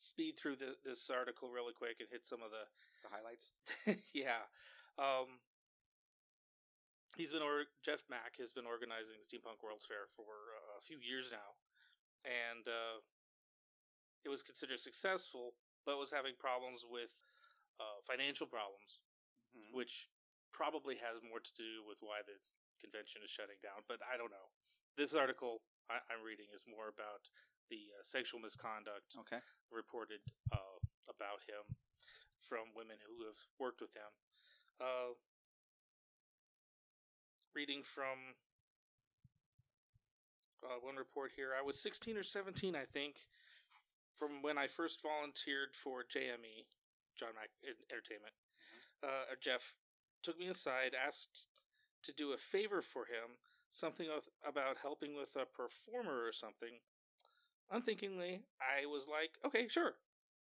speed through the, this article really quick and hit some of the the highlights. yeah. Um, he's been or Jeff Mach has been organizing the Steampunk World's Fair for uh, a few years now, and uh, it was considered successful, but was having problems with uh, financial problems Mhm. which probably has more to do with why the convention is shutting down. But I don't know. This article I, I'm reading is more about the uh, sexual misconduct Okay. reported uh, about him from women who have worked with him. Uh, reading from uh, one report here, I was 16 or 17, I think, from when I first volunteered for JME, John Mac Entertainment. Uh, Jeff took me aside, asked to do a favor for him, something about helping with a performer or something. Unthinkingly, I was like, okay, sure.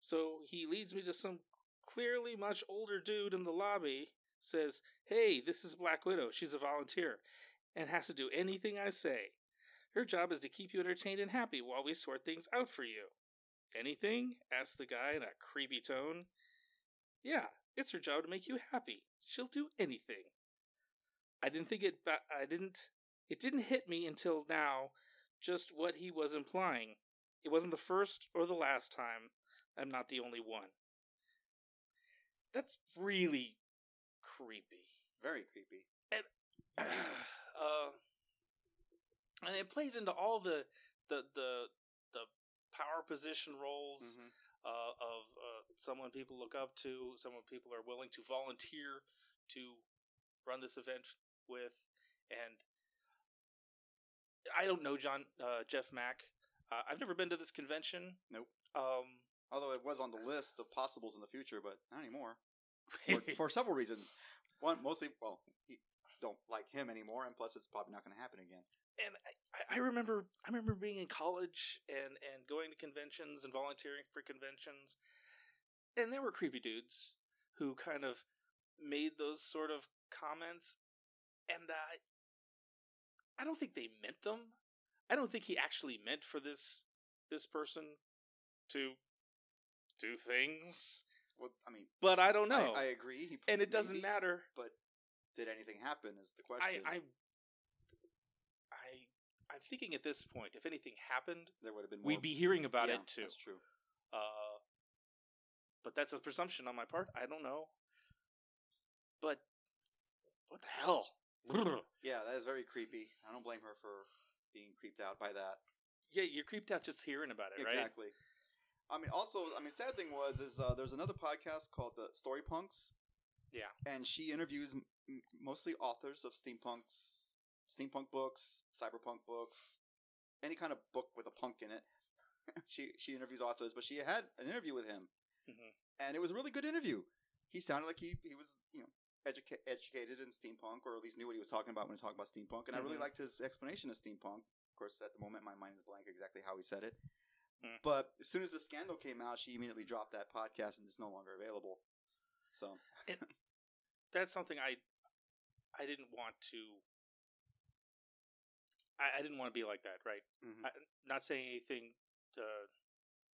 So he leads me to some clearly much older dude in the lobby, says, hey, this is Black Widow. She's a volunteer and has to do anything I say. Her job is to keep you entertained and happy while we sort things out for you. Anything? asked the guy in a creepy tone. Yeah, it's her job to make you happy. She'll do anything. I didn't think it. I didn't. It didn't hit me until now. Just what he was implying. It wasn't the first or the last time. I'm not the only one. That's really creepy. Very creepy. And uh, and it plays into all the the the the power position roles Mhm. uh, of uh, someone people look up to, someone people are willing to volunteer to run this event with, and I don't know John uh, Jeff Mach. Uh, I've never been to this convention. Nope. Um, Although it was on the list of possibles in the future, but not anymore. For, for several reasons. One, mostly, well, he don't like him anymore, and plus, it's probably not going to happen again. and I, I remember I remember being in college and and going to conventions and volunteering for conventions, and there were creepy dudes who kind of made those sort of comments, and uh, I don't think they meant them. I don't think he actually meant for this this person to do things, Well, I mean, but I don't know, I, I agree. He, and it doesn't maybe, matter. But did anything happen? Is the I question. I I I'm thinking at this point, if anything happened, There would have been. More, we'd be hearing about yeah, it too. That's true. Uh, but that's a presumption on my part. I don't know. But what the hell? Yeah, that is very creepy. I don't blame her for being creeped out by that. Yeah, you're creeped out just hearing about it, right? Exactly. I mean, also, I mean, sad thing was is uh, there's another podcast called the Story Punks. Yeah. and she interviews m- mostly authors of steampunks, steampunk books, cyberpunk books, any kind of book with a punk in it. she she interviews authors, but she had an interview with him, Mhm. and it was a really good interview. He sounded like he he was you know educa- educated in steampunk, or at least knew what he was talking about when he talked about steampunk. And I really Mhm. liked his explanation of steampunk. Of course, at the moment, my mind is blank exactly how he said it. Mm. But as soon as the scandal came out, she immediately dropped that podcast, and it's no longer available. So That's something I I didn't want to. I, I didn't want to be like that, right? mhm. I, not saying anything uh,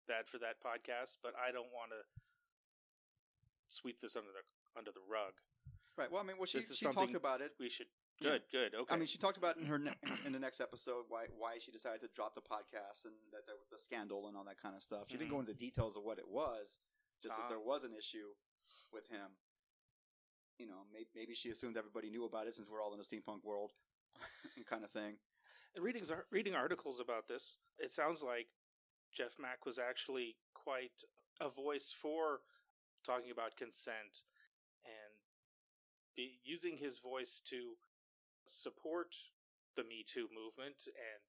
bad for that podcast, but I don't want to sweep this under the under the rug. Right. Well, I mean, well, she This is she talked about it. We should. Good, good. Okay. I mean, she talked about in her ne- in the next episode why why she decided to drop the podcast and that there was the scandal and all that kind of stuff. She didn't go into details of what it was, just Ah. that there was an issue with him. You know, maybe, maybe she assumed everybody knew about it since we're all in the steampunk world, kind of thing. And reading reading articles about this, it sounds like Jeff Mach was actually quite a voice for talking about consent and be, using his voice to support the Me Too movement and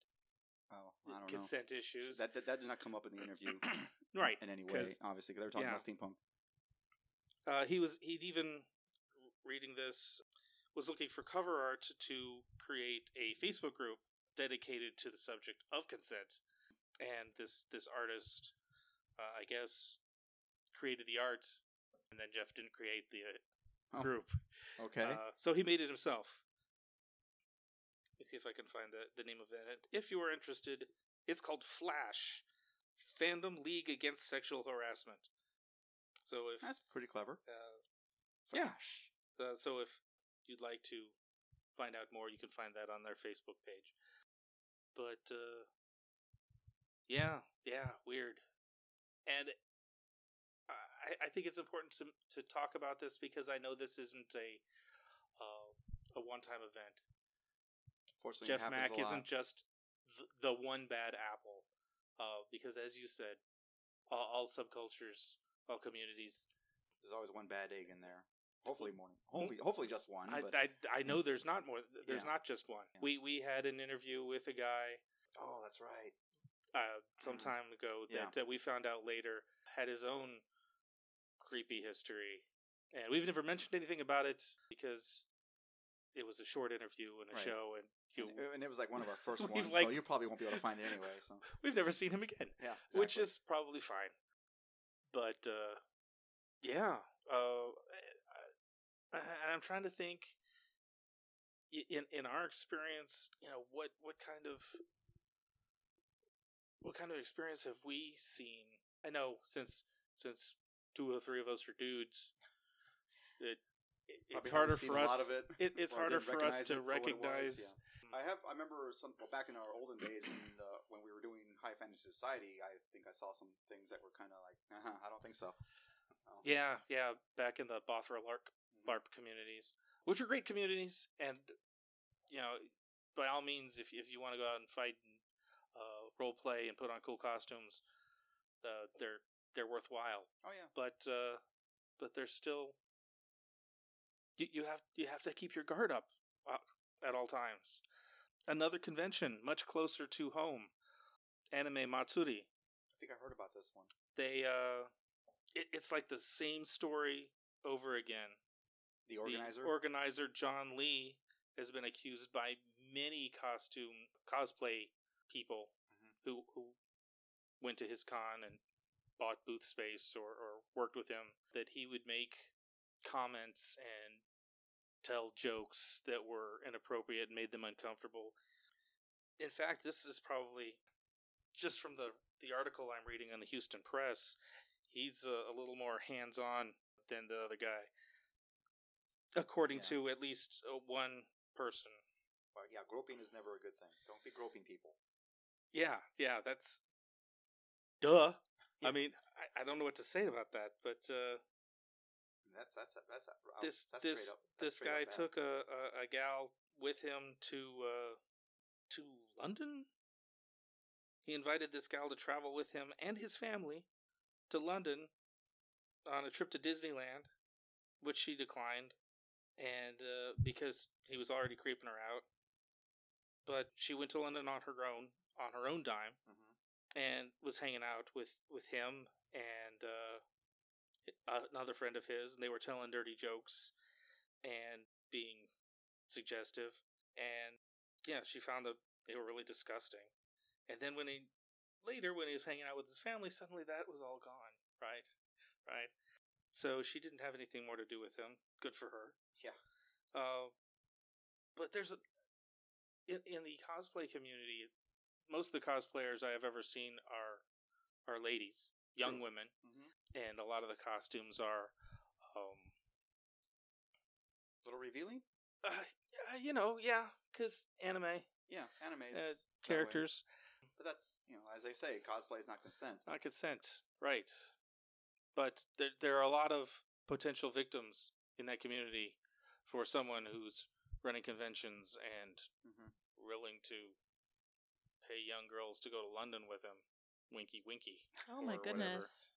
Oh, I don't know. consent issues. That, that that did not come up in the interview right. in any way, obviously, because they were talking yeah. about steampunk. Uh, he was he'd even reading this was looking for cover art to create a Facebook group dedicated to the subject of consent, and this this artist, uh, I guess, created the art, and then Jeff didn't create the Oh. group, Okay. uh, so he made it himself. Let me see if I can find the the name of. And If you are interested, it's called Flash, Fandom League Against Sexual Harassment. So if That's pretty clever. uh, yeah. Uh, so if you'd like to find out more, you can find that on their Facebook page. But uh, yeah, yeah, weird. And I, I think it's important to to talk about this because I know this isn't a uh, a one time event. Fortunately, Jeff Mach isn't just the, the one bad apple, uh, because as you said, all, all subcultures, all communities There's always one bad egg in there. Hopefully more. Hopefully, hopefully just one. I, but, I, I know there's not more. There's Yeah. not just one. Yeah. We we had an interview with a guy oh, that's right. uh, some time ago Yeah. that we found out later had his own creepy history, and we've never mentioned anything about it because it was a short interview and a Right. show, and you, And, it- and it was like one of our first ones, like- so you probably won't be able to find it anyway. So we've never seen him again, yeah, which is probably fine. But uh, yeah, uh, and I'm trying to think in in our experience, you know, what what kind of what kind of experience have we seen? I know since since two or three of us are dudes, it, it's harder for a us. lot of it. It, it's harder for us to it for what it was, recognize. yeah. I have. I remember some well, back in our olden days, in the, when we were doing High Fantasy Society. I think I saw some things that were kind of like, uh I don't think so. Oh. Yeah, yeah, back in the Bothra LARP, Mhm. LARP communities, which are great communities, and you know, by all means, if if you want to go out and fight and uh, role play and put on cool costumes, uh, they're they're worthwhile. Oh yeah. But uh, but they're still you, you have you have to keep your guard up uh, at all times. Another convention much closer to home, Anime Matsuri I think I heard about this one. they uh it, it's like the same story over again The organizer. the organizer john lee has been accused by many costume cosplay people Mhm. who who went to his con and bought booth space or, or worked with him that he would make comments and tell jokes that were inappropriate and made them uncomfortable in fact this is probably just from the the article I'm reading on the Houston Press, he's a, a little more hands on than the other guy, according Yeah. to at least uh, one person But yeah, groping is never a good thing. Don't be groping people. Yeah, yeah, that's duh. Yeah. I mean, I, I don't know what to say about that, but uh, That's that's that's, that's this that's this up, this guy took a, a a gal with him to uh, to London. He invited this gal to travel with him and his family to London on a trip to Disneyland, which she declined, and uh, because he was already creeping her out. But she went to London on her own, on her own dime, Mhm. And was hanging out with with him and uh, another friend of his, and they were telling dirty jokes and being suggestive. And yeah, she found that they were really disgusting. And then when he later, when he was hanging out with his family, suddenly that was all gone. Right, right. So she didn't have anything more to do with him. Good for her. Yeah. Uh, but there's a in, in the cosplay community, most of the cosplayers I have ever seen are are ladies, young women, Mhm. and a lot of the costumes are, um, little revealing. uh, you know, yeah, because anime Yeah, anime uh, that characters, But that's you know, as they say, cosplay is not consent. not consent, right? But there there are a lot of potential victims in that community for someone who's running conventions and hmm willing to pay young girls to go to London with him. Winky, winky. Oh my goodness.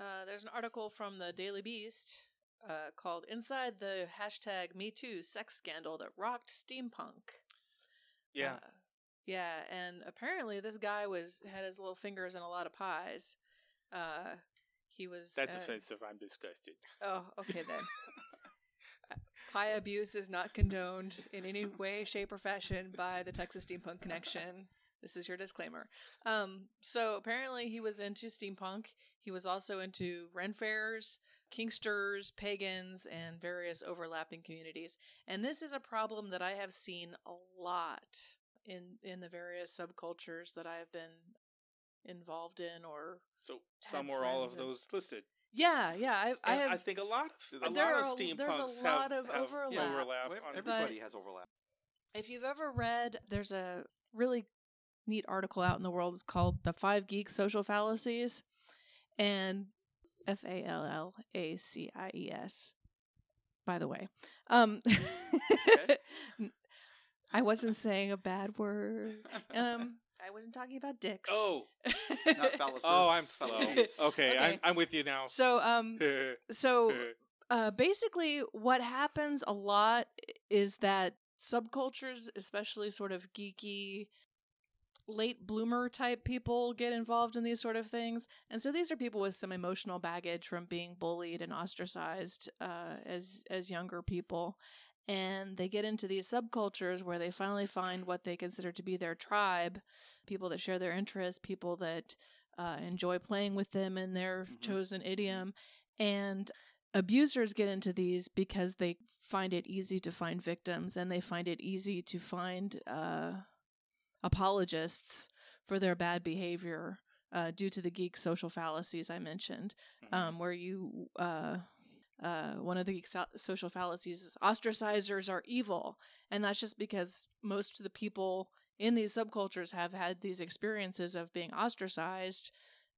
Uh, there's an article from the Daily Beast uh, called Inside the hashtag MeToo sex scandal that rocked steampunk. Yeah, Uh, yeah, and apparently this guy was had his little fingers in a lot of pies. Uh, he was that's uh, offensive. I'm disgusted. Oh, okay then. Pie abuse is not condoned in any way, shape, or fashion by the Texas Steampunk Connection. This is your disclaimer. Um, so apparently he was into steampunk. He was also into Ren fairs, kinksters, pagans, and various overlapping communities. And this is a problem that I have seen a lot in in the various subcultures that I have been involved in or So some or all of and- those listed. Yeah, yeah. I, I have I think a lot of a There lot of are a- steampunks there's a have, lot of have overlap. overlap Well, on- everybody has overlap. If you've ever read, there's a really neat article out in the world. It's called "The Five Geek Social Fallacies," and F A L L A C I E S. By the way, um, I wasn't saying a bad word. Um, I wasn't talking about dicks. Oh, Not phalluses. oh, I'm slow. fallacies. Okay, I'm I'm with you now. so um, so uh, basically, what happens a lot is that subcultures, especially sort of geeky, late bloomer type people, get involved in these sort of things. And so these are people with some emotional baggage from being bullied and ostracized uh, as as younger people. And they get into these subcultures where they finally find what they consider to be their tribe, people that share their interests, people that uh, enjoy playing with them in their Mhm. chosen idiom. And abusers get into these because they find it easy to find victims and they find it easy to find uh, apologists for their bad behavior uh, due to the geek social fallacies I mentioned, Mhm. um, where you. Uh, uh, one of the social fallacies is ostracizers are evil, and that's just because most of the people in these subcultures have had these experiences of being ostracized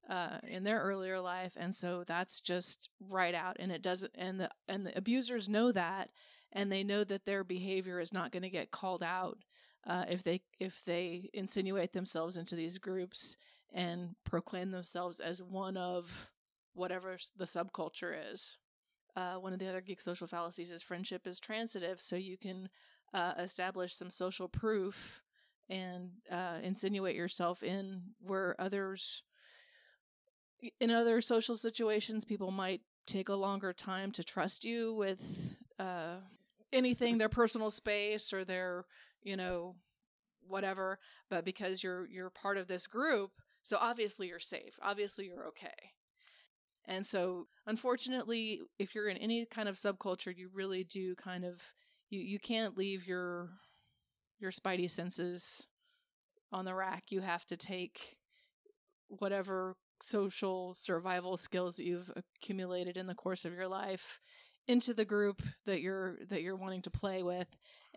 uh, in their earlier life, and so that's just right out. And it doesn't, and the and the abusers know that, and they know that their behavior is not going to get called out uh, if they if they insinuate themselves into these groups and proclaim themselves as one of whatever the subculture is. Uh, one of the other geek social fallacies is friendship is transitive, so you can uh, establish some social proof and uh, insinuate yourself in where others in other social situations people might take a longer time to trust you with uh, anything their personal space or their you know whatever but because you're you're part of this group so obviously you're safe obviously you're okay and so unfortunately if you're in any kind of subculture you really do kind of you you can't leave your your spidey senses on the rack you have to take whatever social survival skills that you've accumulated in the course of your life into the group that you're that you're wanting to play with.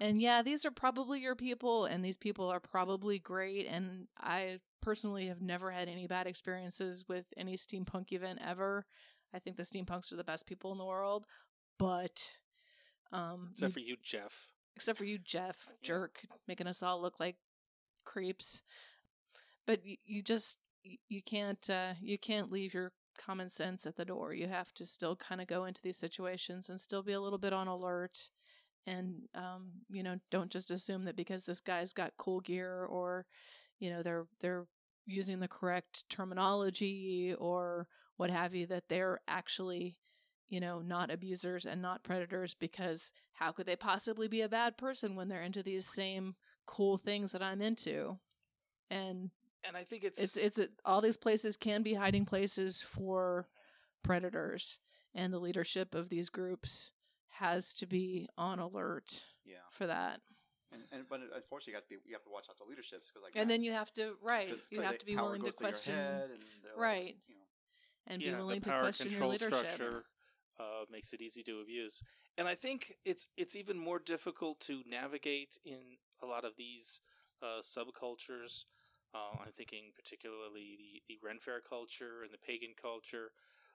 And yeah, these are probably your people and these people are probably great and I personally have never had any bad experiences with any steampunk event ever. I think the steampunks are the best people in the world, but um Except you- for you, Jeff. except for you, Jeff, jerk, making us all look like creeps. But you, you just you can't uh, you can't leave your common sense at the door. You have to still kind of go into these situations and still be a little bit on alert. And um, you know, don't just assume that because this guy's got cool gear or you know they're they're using the correct terminology or what have you that they're actually you know, not abusers and not predators because how could they possibly be a bad person when they're into these same cool things that I'm into? And And I think it's it's it's a, all these places can be hiding places for predators and the leadership of these groups has to be on alert Yeah, for that. and, and but unfortunately, you have to be you have to watch out the leaderships because like And that, then you have to right, 'cause- you 'cause have to be power willing to goes your question head and they're like, Right. you know, and yeah, be willing the to power question your control leadership. structure uh, makes it easy to abuse. And I think it's it's even more difficult to navigate in a lot of these uh, subcultures. Uh, I'm thinking particularly the, the Ren Fair culture and the pagan culture.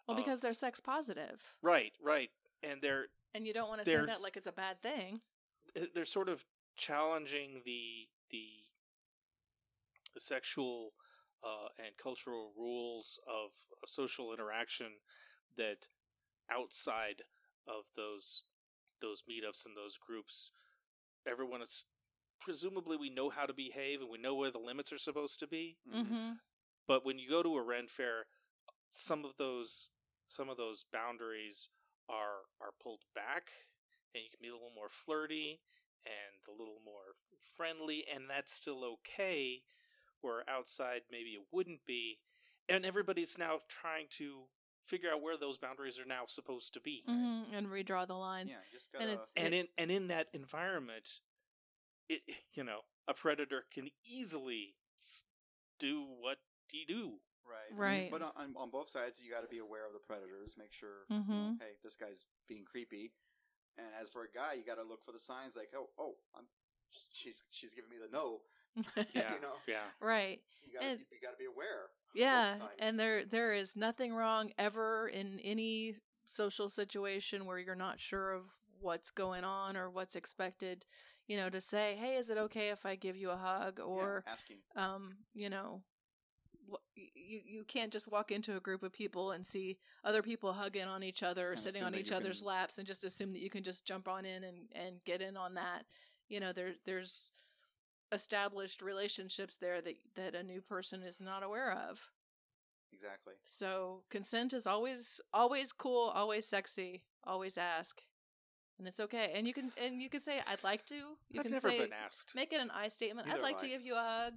Well, uh, because they're sex positive. Right, right, and they're And you don't want to say that like it's a bad thing. they're sort of challenging the the, the sexual uh, and cultural rules of social interaction that outside of those those meetups and those groups everyone is presumably we know how to behave and we know where the limits are supposed to be mhm. Mm-hmm. but when you go to a Ren fair, some of those some of those boundaries are are pulled back, and you can be a little more flirty and a little more friendly, and that's still okay. Where outside maybe it wouldn't be, and everybody's now trying to figure out where those boundaries are now supposed to be. hmm And redraw the lines. yeah, just And gotta. And It- in and in that environment, it you know a predator can easily do what he do. Right. Right. but on, on, on both sides, you got to be aware of the predators. Make sure, you know, Mhm. hey, this guy's being creepy. And as for a guy, you got to look for the signs like, oh, oh, I'm, she's she's giving me the no. Yeah, you know, yeah. right. you got to And- you got to be aware. Yeah, and there there is nothing wrong ever in any social situation where you're not sure of what's going on or what's expected, you know, to say, "Hey, is it okay if I give you a hug?" Yeah, or asking. um, you know, wh- you you can't just walk into a group of people and see other people hugging on each other, or sitting on each other's can- laps, and just assume that you can just jump on in and and get in on that. You know, there there's established relationships there that that a new person is not aware of. Exactly. So consent is always always cool, always sexy, always ask. And it's okay. And you can and you can say I'd like to. You I've can never say been asked. make it an I statement. Neither I'd like to I. give you a hug.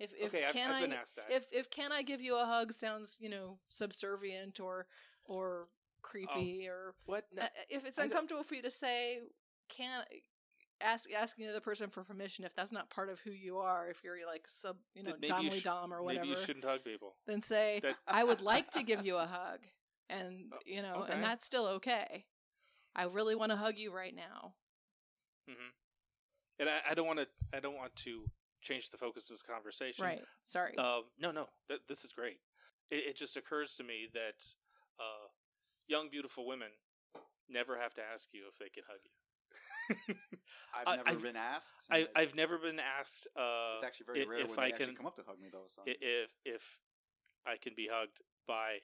If if okay, I've, can I've I asked that. if if can I give you a hug sounds, you know, subservient or or creepy or what? No, uh, if it's I don't- uncomfortable for you to say can ask asking the other person for permission if that's not part of who you are, if you're like sub, you know, domly sh- dom or whatever maybe you shouldn't hug people. then say That- I would like to give you a hug, and Oh, you know, okay. and that's still okay. I really want to hug you right now. hmm And I, I don't want to. I don't want to change the focus of this conversation. Right. Sorry. Um, no, no. Th- this is great. It, it just occurs to me that uh, young, beautiful women never have to ask you if they can hug you. I've never I've- been asked. I, I've never been asked. Uh, It's actually very i- rare if when I they actually can- come up to hug me, though. So if if I can be hugged by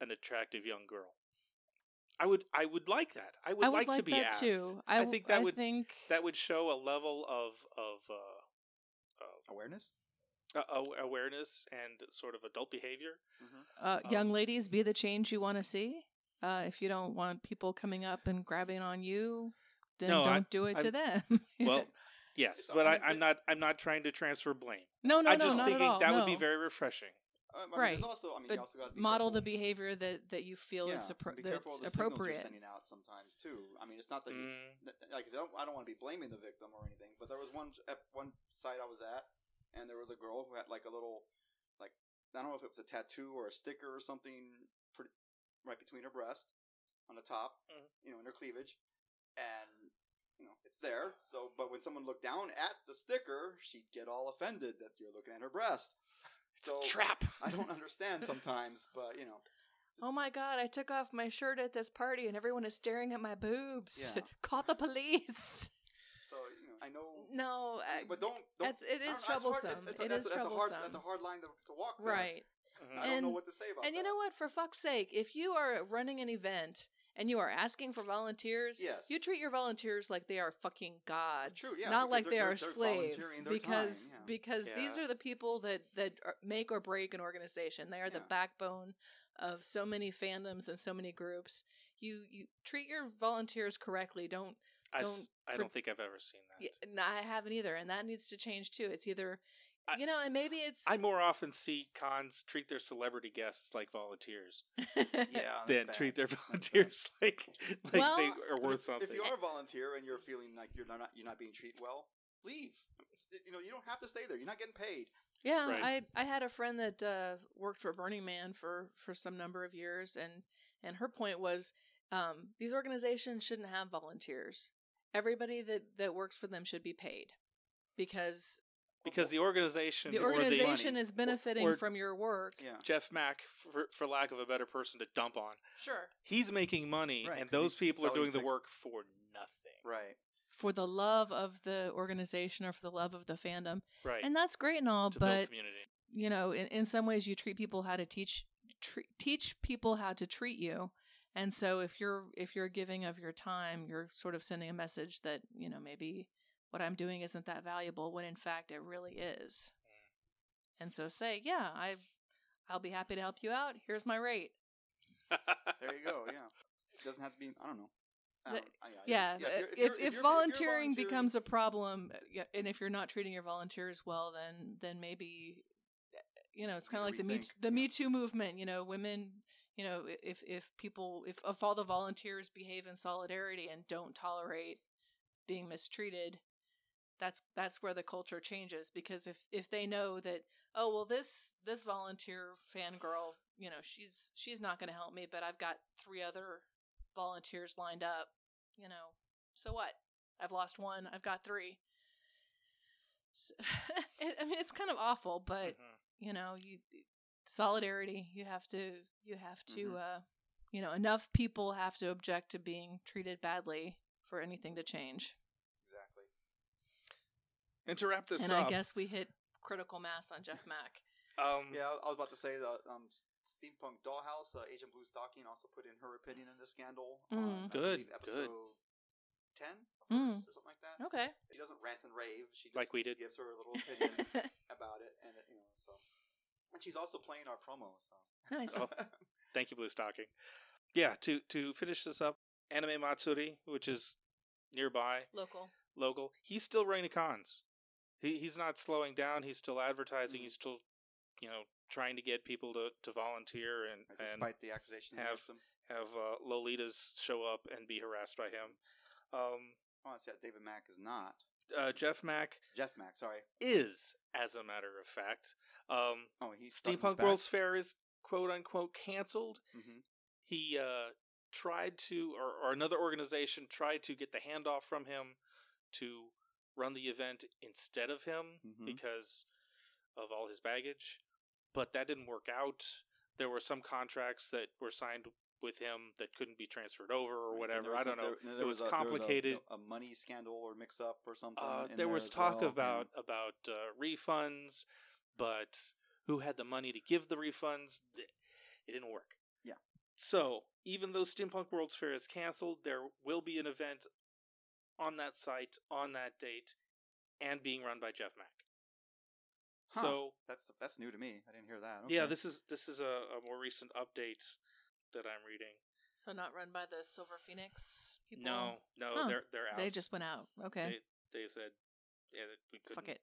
an attractive young girl. I would I would like that. I would, I would like, like to be that asked. too. I, w- think that I would think that would show a level of of uh, awareness. uh, awareness and sort of adult behavior. uh, um, young ladies be the change you want to see. Uh, if you don't want people coming up and grabbing on you, then No, don't I- do it to I'm- them. Well, yes, It's- but I I, mean, I'm not I'm not trying to transfer blame. no, no, I'm no, just not thinking at all. that would be very refreshing. I mean, Right. There's also, I mean, But you also got to be model the behavior that that you feel yeah, is appro- be careful that's the signals appropriate. you're sending out sometimes too. I mean, it's not that Mm, th- like I don't, I don't want to be blaming the victim or anything, but there was one at one site I was at, and there was a girl who had like a little, like I don't know if it was a tattoo or a sticker or something, pretty right between her breast, on the top, Mhm. you know, in her cleavage, and you know it's there. So, but when someone looked down at the sticker, she'd get all offended that you're looking at her breast. It's So a trap. I don't understand sometimes, but you know. Oh my god, I took off my shirt at this party and everyone is staring at my boobs. Yeah. Call the police. So you know, I know. No, I, but don't. don't that's it I don't know, is it's troublesome. it's a- It that's is a- that's a hard- troublesome. That's a hard line to, to walk. there. right. Mhm. I don't know And- what to say about that. And that. you know what? For fuck's sake, if you are running an event and you are asking for volunteers, Yes. you treat your volunteers like they are fucking gods. True, yeah, not like they're- they they're- are they're slaves. Because time, yeah. because these are the people that that are- make or break an organization. They are the backbone of so many fandoms and so many groups. You you treat your volunteers correctly. Don't I've, don't s- I don't think I've ever seen that. yeah, no, I haven't either, and that needs to change too. It's either I- you know, and maybe it's I more often see cons treat their celebrity guests like volunteers Yeah. than that's treat their volunteers like like Well, they are worth if, something. If you are a volunteer and you're feeling like you're not you're not being treated well, leave. You know, you don't have to stay there. You're not getting paid. Yeah, Right. I I had a friend that uh, worked for Burning Man for for some number of years, and and her point was um, these organizations shouldn't have volunteers. Everybody that that works for them should be paid because because the organization the or organization money. is benefiting or- from your work. Yeah. Jeff Mach, for, for lack of a better person to dump on, Sure. he's making money, Right, and 'cause those people are selling doing the work for nothing. Right. For the love of the organization or for the love of the fandom, Right. and that's great and all, to build but community. you know, in, in some ways, you treat people how to teach tre- teach people how to treat you. And so, if you're if you're giving of your time, you're sort of sending a message that you know maybe what I'm doing isn't that valuable, when in fact it really is. And so, say, yeah, I I'll be happy to help you out. Here's my rate. There you go. Yeah. It doesn't have to be. I don't know. I don't- I- I- Yeah, if uh, if, if if, you're- volunteering you're becomes a problem, uh, and if you're not treating your volunteers well, then then maybe uh, you know it's kind of like Maybe the me the yeah. Me Too movement. You know, women. You know, if if people if if all the volunteers behave in solidarity and don't tolerate being mistreated, that's that's where the culture changes. Because if if they know that oh well this this volunteer fangirl you know she's she's not going to help me, but I've got three other volunteers lined up you know, so what? I've lost one. I've got three. So, I mean, it's kind of awful, but Mhm. you know, you solidarity. You have to. You have to. Mhm. uh You know, enough people have to object to being treated badly for anything to change. Exactly. And to wrap this and up, I guess we hit critical mass on Jeff Mach. um, Yeah, I I was about to say the um, steampunk dollhouse. Uh, Agent Blue Stocking also put in her opinion in the scandal. Mm. on, Good, believe, good. episode ten Mm. or something like that. Okay. She doesn't rant and rave. She just Like we did. gives her a little opinion about it, and it, you know, so. And she's also playing our promo, so. nice. Oh. Thank you, Blue Stocking. Yeah, to to finish this up, Anime Matsuri, which is nearby, Local. local, he's still running the cons. He he's not slowing down. He's still advertising. Mm. He's still, you know, trying to get people to, to volunteer and, and Despite the accusations have- have uh, Lolitas show up and be harassed by him. Um, Oh, it's- yeah, David Mack is not. uh, Jeff Mach Jeff Mach, sorry. is, as a matter of fact. Um, Oh, he's Steampunk World's Fair is quote unquote canceled. hmm he uh, tried to, or, or another organization tried to get the handoff from him to run the event instead of him Mhm. because of all his baggage. But that didn't work out. There were some contracts that were signed with him that couldn't be transferred over or whatever. I don't know. There, it was a- there complicated. a, a money scandal or mix up or something. Uh, in there was talk well, about about uh, refunds, but who had the money to give the refunds? It didn't work. Yeah. So even though Steampunk World's Fair is canceled, there will be an event on that site on that date, and being run by Jeff Mach. Huh. So That's that's new to me. I didn't hear that. yeah, this is this is a, a more recent update that I'm reading. So not run by the Silver Phoenix people. No, no, Huh. they're they're out. They just went out. Okay. they, they said yeah we couldn't Fuck it.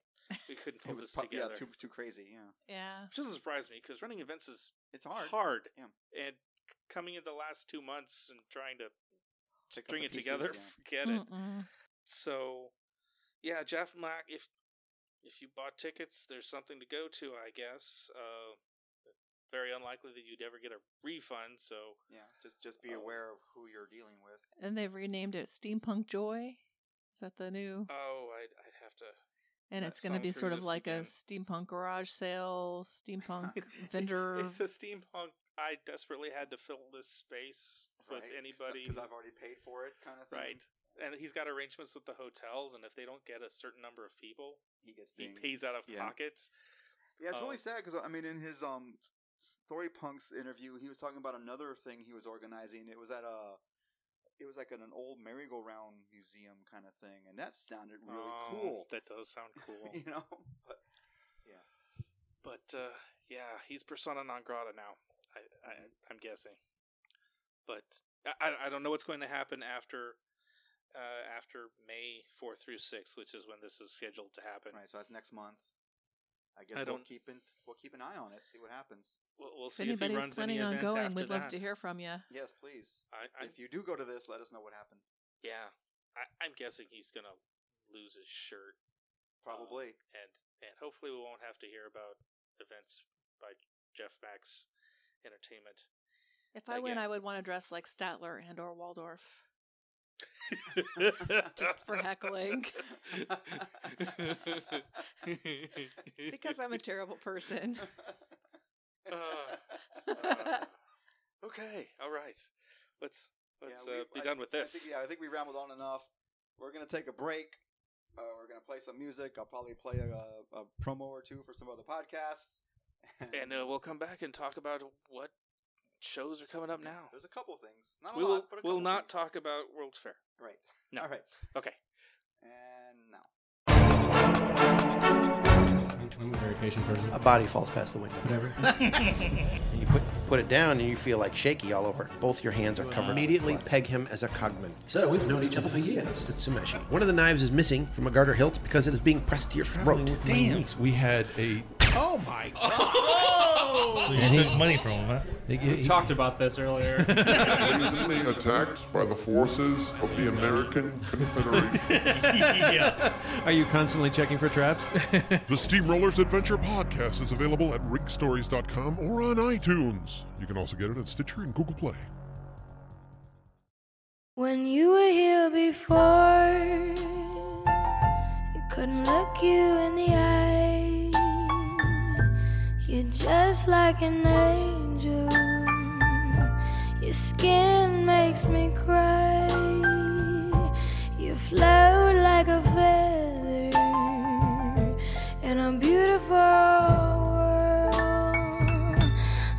we couldn't it pull was this pro- together. yeah too too crazy. Yeah, Yeah. Which doesn't surprise me because running events is it's hard. hard. Yeah. And coming in the last two months and trying to Pick up string it pieces, together, yeah. forget it. Mm-mm. So, yeah, Jeff Mach. If if you bought tickets, there's something to go to, I guess. Uh, very unlikely that you'd ever get a refund. So Yeah, just just be Oh. aware of who you're dealing with. And they've renamed it Steampunk Joy. Is that the new? oh, I'd, I'd have to. And it's going to be sort of this like a steampunk garage sale, steampunk vendor. It's a steampunk. I desperately had to fill this space with anybody. because I've already paid for it, kind of thing. Right. And he's got arrangements with the hotels, and if they don't get a certain number of people, He gets he pays out of Yeah. pocket. Yeah, it's really Um, sad because I mean, in his um Story Punks interview, he was talking about another thing he was organizing. It was at a, it was like at an old merry-go-round museum kind of thing, and that sounded really Oh, cool. That does sound cool. you know, but yeah, but uh, yeah, he's persona non grata now. I, I Mm-hmm. I'm guessing. But I I don't know what's going to happen after. Uh, after May 4th through 6th, which is when this is scheduled to happen. right, so that's next month. I guess I we'll keep in, we'll keep an eye on it, see what happens. We'll, we'll if see if, he anybody's runs planning any on going, we'd love that. to hear from you. Yes, please. I, I, if you do go to this, let us know what happened. yeah, I, I'm guessing he's gonna lose his shirt, Probably. and and hopefully we won't have to hear about events by Jeff Max Entertainment. If I win, I would want to dress like Statler and or Waldorf. Just for heckling. Because I'm a terrible person. Uh, uh, okay, all right. Let's let's Yeah, we- uh, be I- done with I this. think, yeah, I think we rambled on enough. We're gonna take a break. Uh, we're gonna play some music. I'll probably play a, a promo or two for some other podcasts. and uh, we'll come back and talk about what shows are coming up now. There's a couple things. Not a We will lot, but a we'll not things. talk about World's Fair. Right. No. All right. Okay. And now. I'm a very patient person. A body falls past the window. Whatever. And you put put it down, and you feel like shaky all over. Both your hands are covered. Immediately peg him as a cogman. so we've known each other for years. It's Tsumeshi. One of the knives is missing from a garter hilt because it is being pressed to your throat. Damn. We had a. Oh my god! So you took money from him, huh? He- he- Talked about this earlier. Recently attacked by the forces of the American Confederation. yeah. Are you constantly checking for traps? The Steamrollers Adventure Podcast is available at rigstories.com or on iTunes. You can also get it at Stitcher and Google Play. When you were here before, you couldn't look you in the eye. You're just like an angel. Your skin makes me cry. You float like a feather in a beautiful world.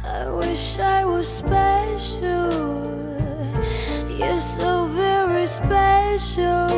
I wish I was special. You're so very special,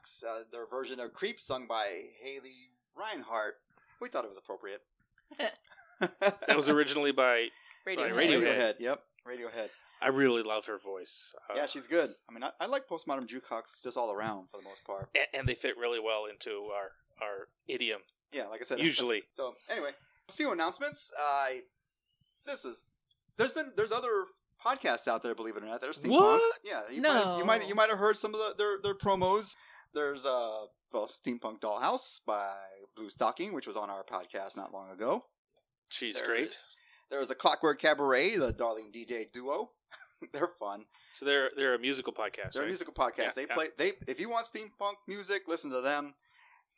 Jukebox, uh, their version of Creep sung by Haley Reinhart. We thought it was appropriate. That was originally by. Radiohead. Radiohead. Radiohead. Yep, Radiohead. I really love her voice. Uh, Yeah, she's good. I mean, I, I like Postmodern Jukebox just all around for the most part. and, and they fit really well into our our idiom. Yeah, like I said, Usually. So anyway, a few announcements. I this is there's been there's other podcasts out there, believe it or not. There's steampunk. What? Yeah, you might you might you might have heard some of the, their their promos. There's uh well steampunk dollhouse by Blue Stocking, which was on our podcast not long ago. She's There great. is- There was a Clockwork Cabaret, the Darling DJ duo. They're fun. So they're they're a musical podcast. They're a musical podcast. Yeah, they yeah. play. They if you want steampunk music, listen to them.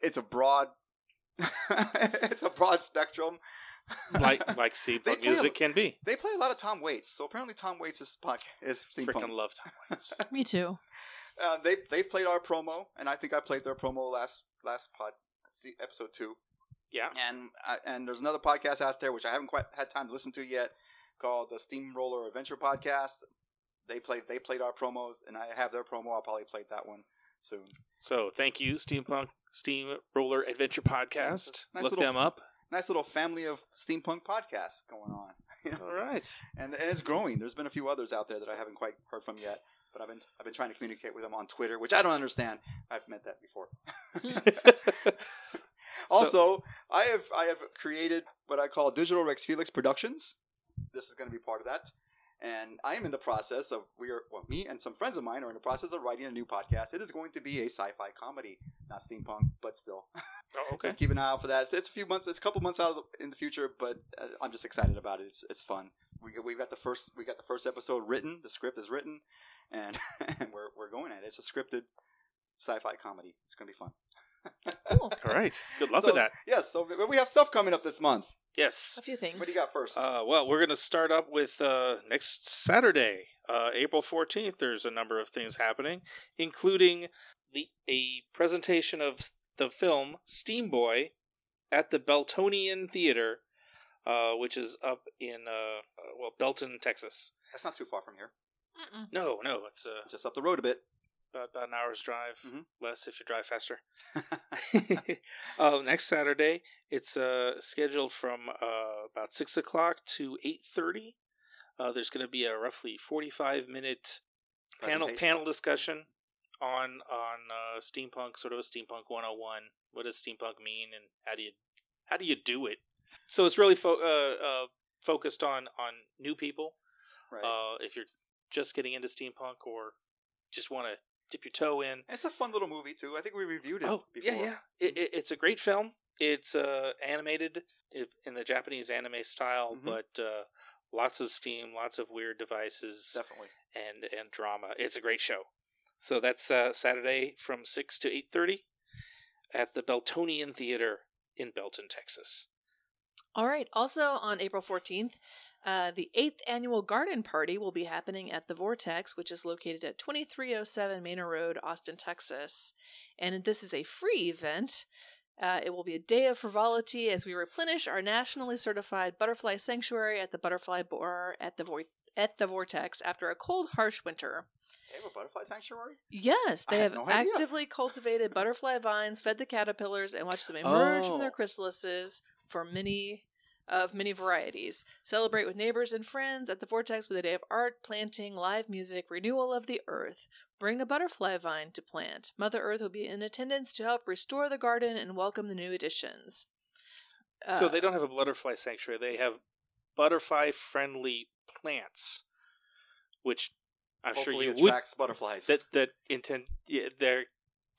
It's a broad. it's a broad spectrum. like like They steampunk music a- can be. They play a lot of Tom Waits, so apparently Tom Waits is podcast is steampunk. Freaking love Tom Waits. Me too. Uh, they they've played our promo, and I think I played their promo last last pod see, episode two. yeah. And uh, and there's another podcast out there which I haven't quite had time to listen to yet, called the Steamroller Adventure Podcast. They played they played our promos, and I have their promo. I'll probably play that one soon. So thank you, Steampunk Steamroller Adventure Podcast. Nice Look them up. Nice little family of steampunk podcasts going on. You know? All right. and, and it's growing. There's been a few others out there that I haven't quite heard from yet, but I've been I've been trying to communicate with them on Twitter, which I don't understand. I've met that before. also, I have I have created what I call Digital Rex Felix Productions. This is going to be part of that, and I am in the process of we are well, me and some friends of mine are in the process of writing a new podcast. It is going to be a sci-fi comedy, not steampunk, but still. Oh, okay. Just keep an eye out for that. It's, it's a few months. It's a couple months out of the, in the future, but uh, I'm just excited about it. It's, it's fun. We we got the first we got the first episode written. The script is written, and and we're we're going at it. It's a scripted sci-fi comedy. It's gonna be fun. Cool. All right. Good luck So, with that. Yes. So we have stuff coming up this month. Yes. A few things. What do you got first? Uh, well, we're going to start up with uh, next Saturday, uh, April 14th. There's a number of things happening, including the a presentation of the film Steamboy at the Beltonian Theater, uh, which is up in uh, uh, well Belton, Texas. That's not too far from here. Mm-mm. No, no, it's uh, Just up the road a bit. about, about an hour's drive, Mhm. less if you drive faster. uh, next Saturday, it's uh, scheduled from uh, about six o'clock to eight thirty. Uh, there's going to be a roughly forty-five minute panel panel discussion on on uh, steampunk, sort of a steampunk one hundred and one. What does steampunk mean, and how do you how do you do it? So it's really fo- uh, uh, focused on on new people. Right. Uh, if you're just getting into steampunk or just want to dip your toe in, it's a fun little movie too. I think we reviewed it. Oh, before. yeah, yeah. It, it, it's a great film. It's uh, animated in the Japanese anime style, Mhm. but uh, lots of steam, lots of weird devices, Definitely. and and drama. It's a great show. So that's uh, Saturday from six to eight thirty at the Beltonian Theater in Belton, Texas. All right. Also on April 14th, Uh, the eighth annual garden party will be happening at the Vortex, which is located at 2307 Manor Road, Austin, Texas. And this is a free event. Uh, it will be a day of frivolity as we replenish our nationally certified butterfly sanctuary at the Butterfly Bar at the Vor- at the Vortex after a cold, harsh winter. They have a butterfly sanctuary. Yes, they have no actively cultivated butterfly vines, fed the caterpillars, and watched them emerge from their Oh. chrysalises for many of many varieties. Celebrate with neighbors and friends at the Vortex with a day of art, planting, live music, renewal of the earth. Bring a butterfly vine to plant. Mother Earth will be in attendance to help restore the garden and welcome the new additions. so Uh, they don't have a butterfly sanctuary. They have butterfly friendly plants, which I'm sure you it would attracts butterflies. that that intend yeah, they're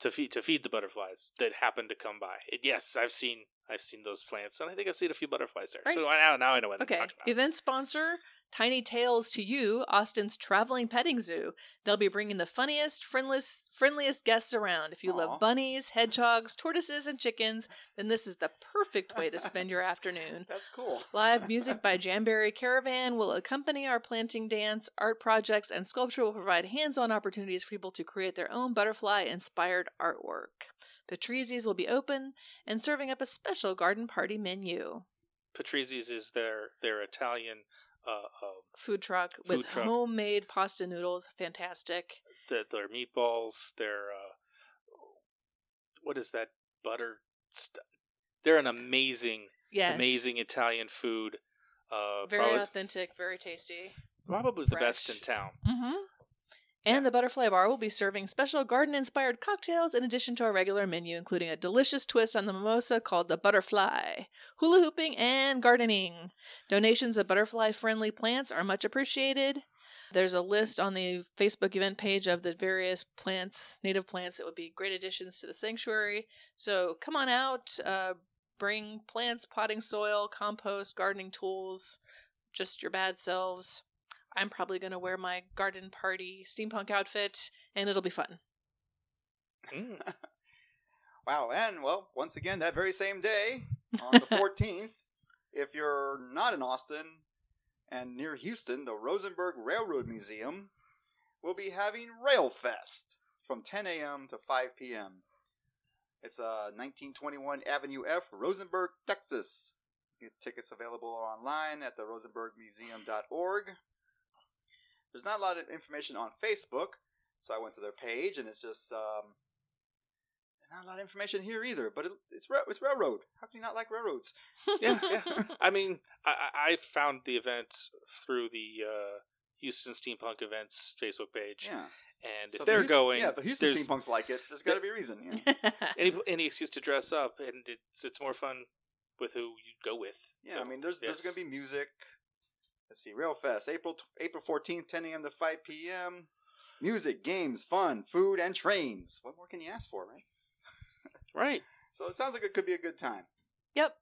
to feed to feed the butterflies that happen to come by. And yes, I've seen I've seen those plants, and I think I've seen a few butterflies there. Right. So now now I know what Okay. I'm talking about. Event sponsor Tiny Tails to You, Austin's traveling petting zoo. They'll be bringing the funniest, friendliest, friendliest guests around. If you Aw. love bunnies, hedgehogs, tortoises, and chickens, then this is the perfect way to spend your afternoon. That's cool. Live music by Jamberry Caravan will accompany our planting dance, art projects, and sculpture will provide hands on opportunities for people to create their own butterfly inspired artwork. Patrizi's will be open and serving up a special garden party menu. Patrizi's is their their Italian uh, uh food truck Food with truck. homemade pasta noodles. Fantastic. the, their meatballs, their uh, what is that butter? St- they're an amazing, Yes. amazing Italian food. Uh, Very probably, authentic, very tasty. probably the best in town. Mm-hmm. And the Butterfly Bar will be serving special garden inspired cocktails in addition to our regular menu, including a delicious twist on the mimosa called the Butterfly, hula hooping, and gardening. Donations of butterfly friendly plants are much appreciated. There's a list on the Facebook event page of the various plants, native plants that would be great additions to the sanctuary. So come on out, uh, bring plants, potting soil, compost, gardening tools, just your bad selves. I'm probably going to wear my garden party steampunk outfit, and it'll be fun. Mm. Wow, and well, once again, that very same day, on the 14th, if you're not in Austin and near Houston, the Rosenberg Railroad Museum will be having Rail Fest from 10 a.m. to 5 p.m. It's uh, 1921 Avenue F, Rosenberg, Texas. Get tickets available online at the rosenbergmuseum.org. There's not a lot of information on Facebook, so I went to their page, and it's just um, there's not a lot of information here either. But it, it's it's railroad. How can you not like railroads? yeah, yeah. I mean, I, I I found the event through the uh, Houston Steampunk Events Facebook page, Yeah. and So if they're Houston- going, yeah, if the Houston steampunks like it. There's got to be a reason. Yeah. any any excuse to dress up, and it's it's more fun with who you go with. Yeah, So, I mean, there's there's gonna be music. Let's see, real fast. April t- April fourteenth, ten a.m. to five p.m. Music, games, fun, food, and trains. What more can you ask for, right? right. So it sounds like it could be a good time. Yep.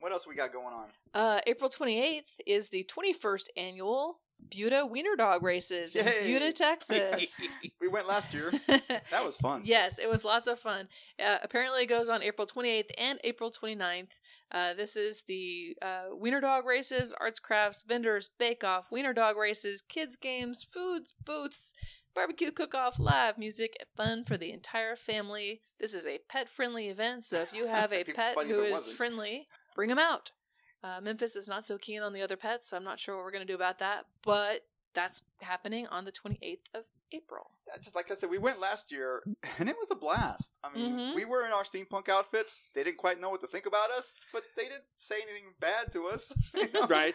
What else we got going on? Uh, April 28th is the 21st annual Buda Wiener Dog Races in Yay. Buda, Texas. We went last year. That was fun. Yes, it was lots of fun. Uh, apparently, it goes on April 28th and April 29th. Uh, this is the uh, Wiener Dog Races, arts, crafts, vendors, bake off, Wiener Dog Races, kids' games, foods, booths, barbecue cook off, live music, and fun for the entire family. This is a pet friendly event, so if you have a pet who is wasn't. friendly, bring them out. Uh, Memphis is not so keen on the other pets, so I'm not sure what we're going to do about that, but that's happening on the 28th of April. Yeah, Just like I said, we went last year, and it was a blast. I mean, Mhm. we were in our steampunk outfits. They didn't quite know what to think about us, but they didn't say anything bad to us. you know? right.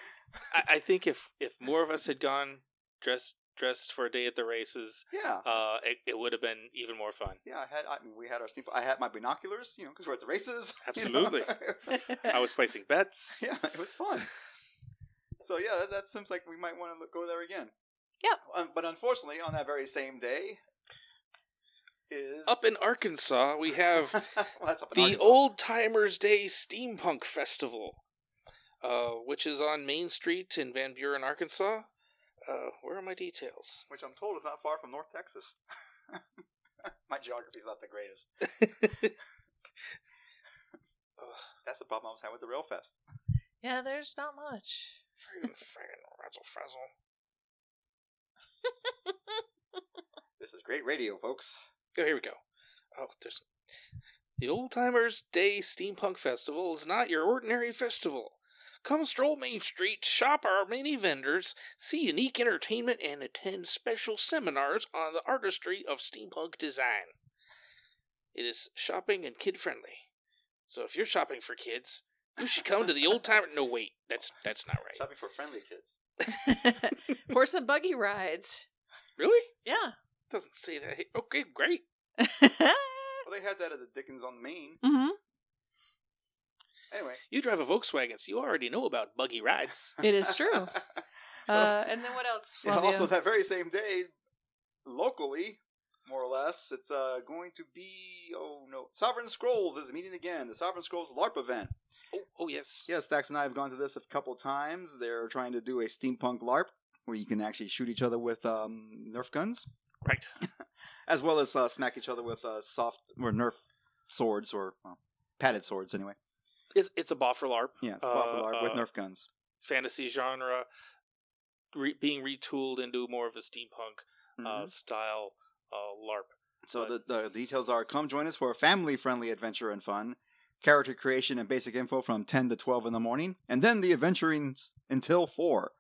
I, I think if if more of us had gone dressed dressed for a day at the races, Yeah. uh, it, it would have been even more fun. Yeah, I had. I mean, we had our steampunk. I had my binoculars, you know, because we're at the races. you know? Absolutely. I was placing bets. yeah, it was fun. So yeah, that, that seems like we might want to go there again. Yep. Um, but unfortunately, on that very same day, is Up in Arkansas, we have well, in the Old Timers Day Steampunk Festival, uh, which is on Main Street in Van Buren, Arkansas. Uh, where are my details? which I'm told is not far from North Texas. my geography's not the greatest. That's the problem I was having with the Rail Fest. Yeah, there's not much. Friggin' razzle frazzle. This is great radio, folks. Oh, here we go. Oh, there's the Old Timers Day Steampunk Festival is not your ordinary festival. Come stroll Main Street, shop our many vendors, see unique entertainment, and attend special seminars on the artistry of steampunk design. It is shopping and kid friendly. So if you're shopping for kids, you should come to the Old Timer. No, wait, that's that's not right. Shopping for friendly kids. Horse and buggy rides. Really? Yeah. Doesn't say that. Okay, great. Well, they had that at the Dickens on Main. hmm Anyway. You drive a Volkswagen, so you already know about buggy rides. It is true. Uh, and then what else, Yeah, also, that very same day, locally, more or less, it's uh, going to be oh no, Sovereign Scrolls is meeting again. The Sovereign Scrolls LARP event. Oh, yes. Yeah, Stax and I have gone to this a couple times. They're trying to do a steampunk LARP where you can actually shoot each other with um, Nerf guns, Right. as well as uh, smack each other with uh, soft or Nerf swords or well, padded swords anyway. It's, it's a boffer LARP. Yeah, it's a uh, LARP with uh, Nerf guns. fantasy genre re- being retooled into more of a steampunk uh, Mhm. style uh, LARP. So but- the, the details are come join us for a family friendly adventure and fun. Character creation and basic info from 10 to 12 in the morning, and then the adventuring s- until 4.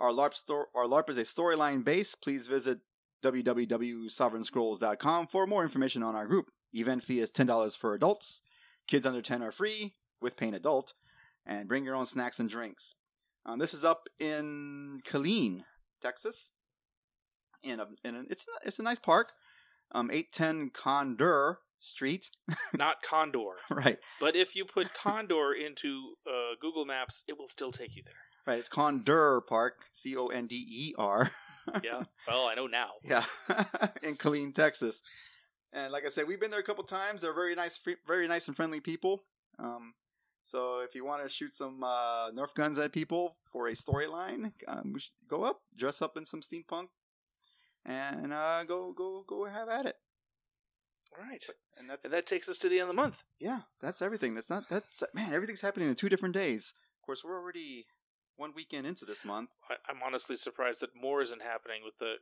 Our LARP, sto- our LARP is a storyline base. Please visit www.sovereignscrolls.com for more information on our group. Event fee is $10 for adults. Kids under 10 are free with paying adult. And bring your own snacks and drinks. Um, this is up in Killeen, Texas. In a, in a, it's, a, it's a nice park um, 810 Conder Street. Not Condor. right, But if you put Condor into uh, Google Maps, it will still take you there. right. It's Conder Park, C O N D E R. Yeah. well, I know now. Yeah, in Killeen, Texas. And like I said, we've been there a couple times. They're very nice, very nice and friendly people. Um, so if you want to shoot some uh, Nerf guns at people for a storyline, um, go up, dress up in some steampunk, and uh, go go go have at it. All right. And that's And that takes us to the end of the month. Yeah, that's everything. That's not that's man. Everything's happening in two different days. Of course, we're already one weekend into this month. I- I'm honestly surprised that more isn't happening with the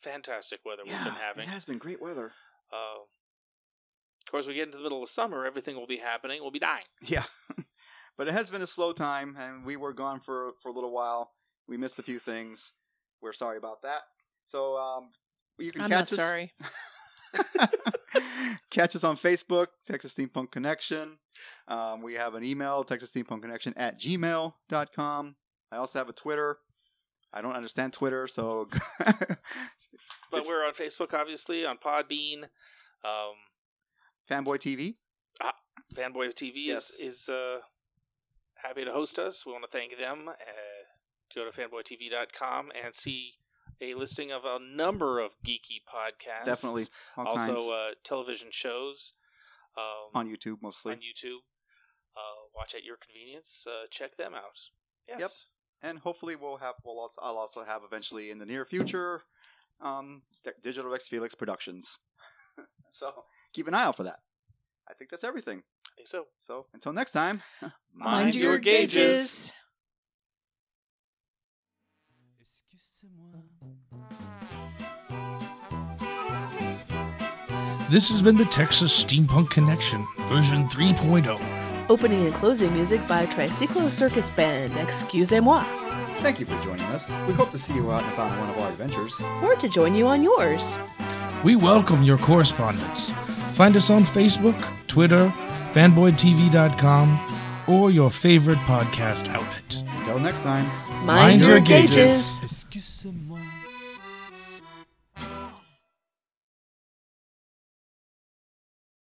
fantastic weather we've been having. it has been great weather. Uh, of course, we get into the middle of summer, everything will be happening. We'll be dying. Yeah, but it has been a slow time, and we were gone for for a little while. We missed a few things. We're sorry about that. So um, you can I'm catch not us. sorry. catch us on Facebook, Texas Steampunk Connection. Um, we have an email, Texas Steampunk Connection at gmail.com. I also have a Twitter. I don't understand Twitter, so But we're on Facebook, obviously, on Podbean. Um, Fanboy TV. Fanboy TV Yes. is is uh, happy to host us. We want to thank them. Uh, go to fanboytv.com and see a listing of a number of geeky podcasts. Definitely. All Also, uh, television shows um, on YouTube mostly. on YouTube. Uh, watch at your convenience. Uh, check them out. Yes. and hopefully we'll have we'll also I'll also have eventually in the near future um Digital X Felix Productions. so keep an eye out for that. I think that's everything. I think so. So until next time, Mind your gauges. This has been the Texas Steampunk Connection, version 3.0. Opening and closing music by Tricyclo Circus Band. Excusez-moi. Thank you for joining us. We hope to see you out and about on one of our adventures. Or to join you on yours. We welcome your correspondence. Find us on Facebook, Twitter, fanboytv.com, or your favorite podcast outlet. Until next time. Mind, Mind your your gauges. gauges.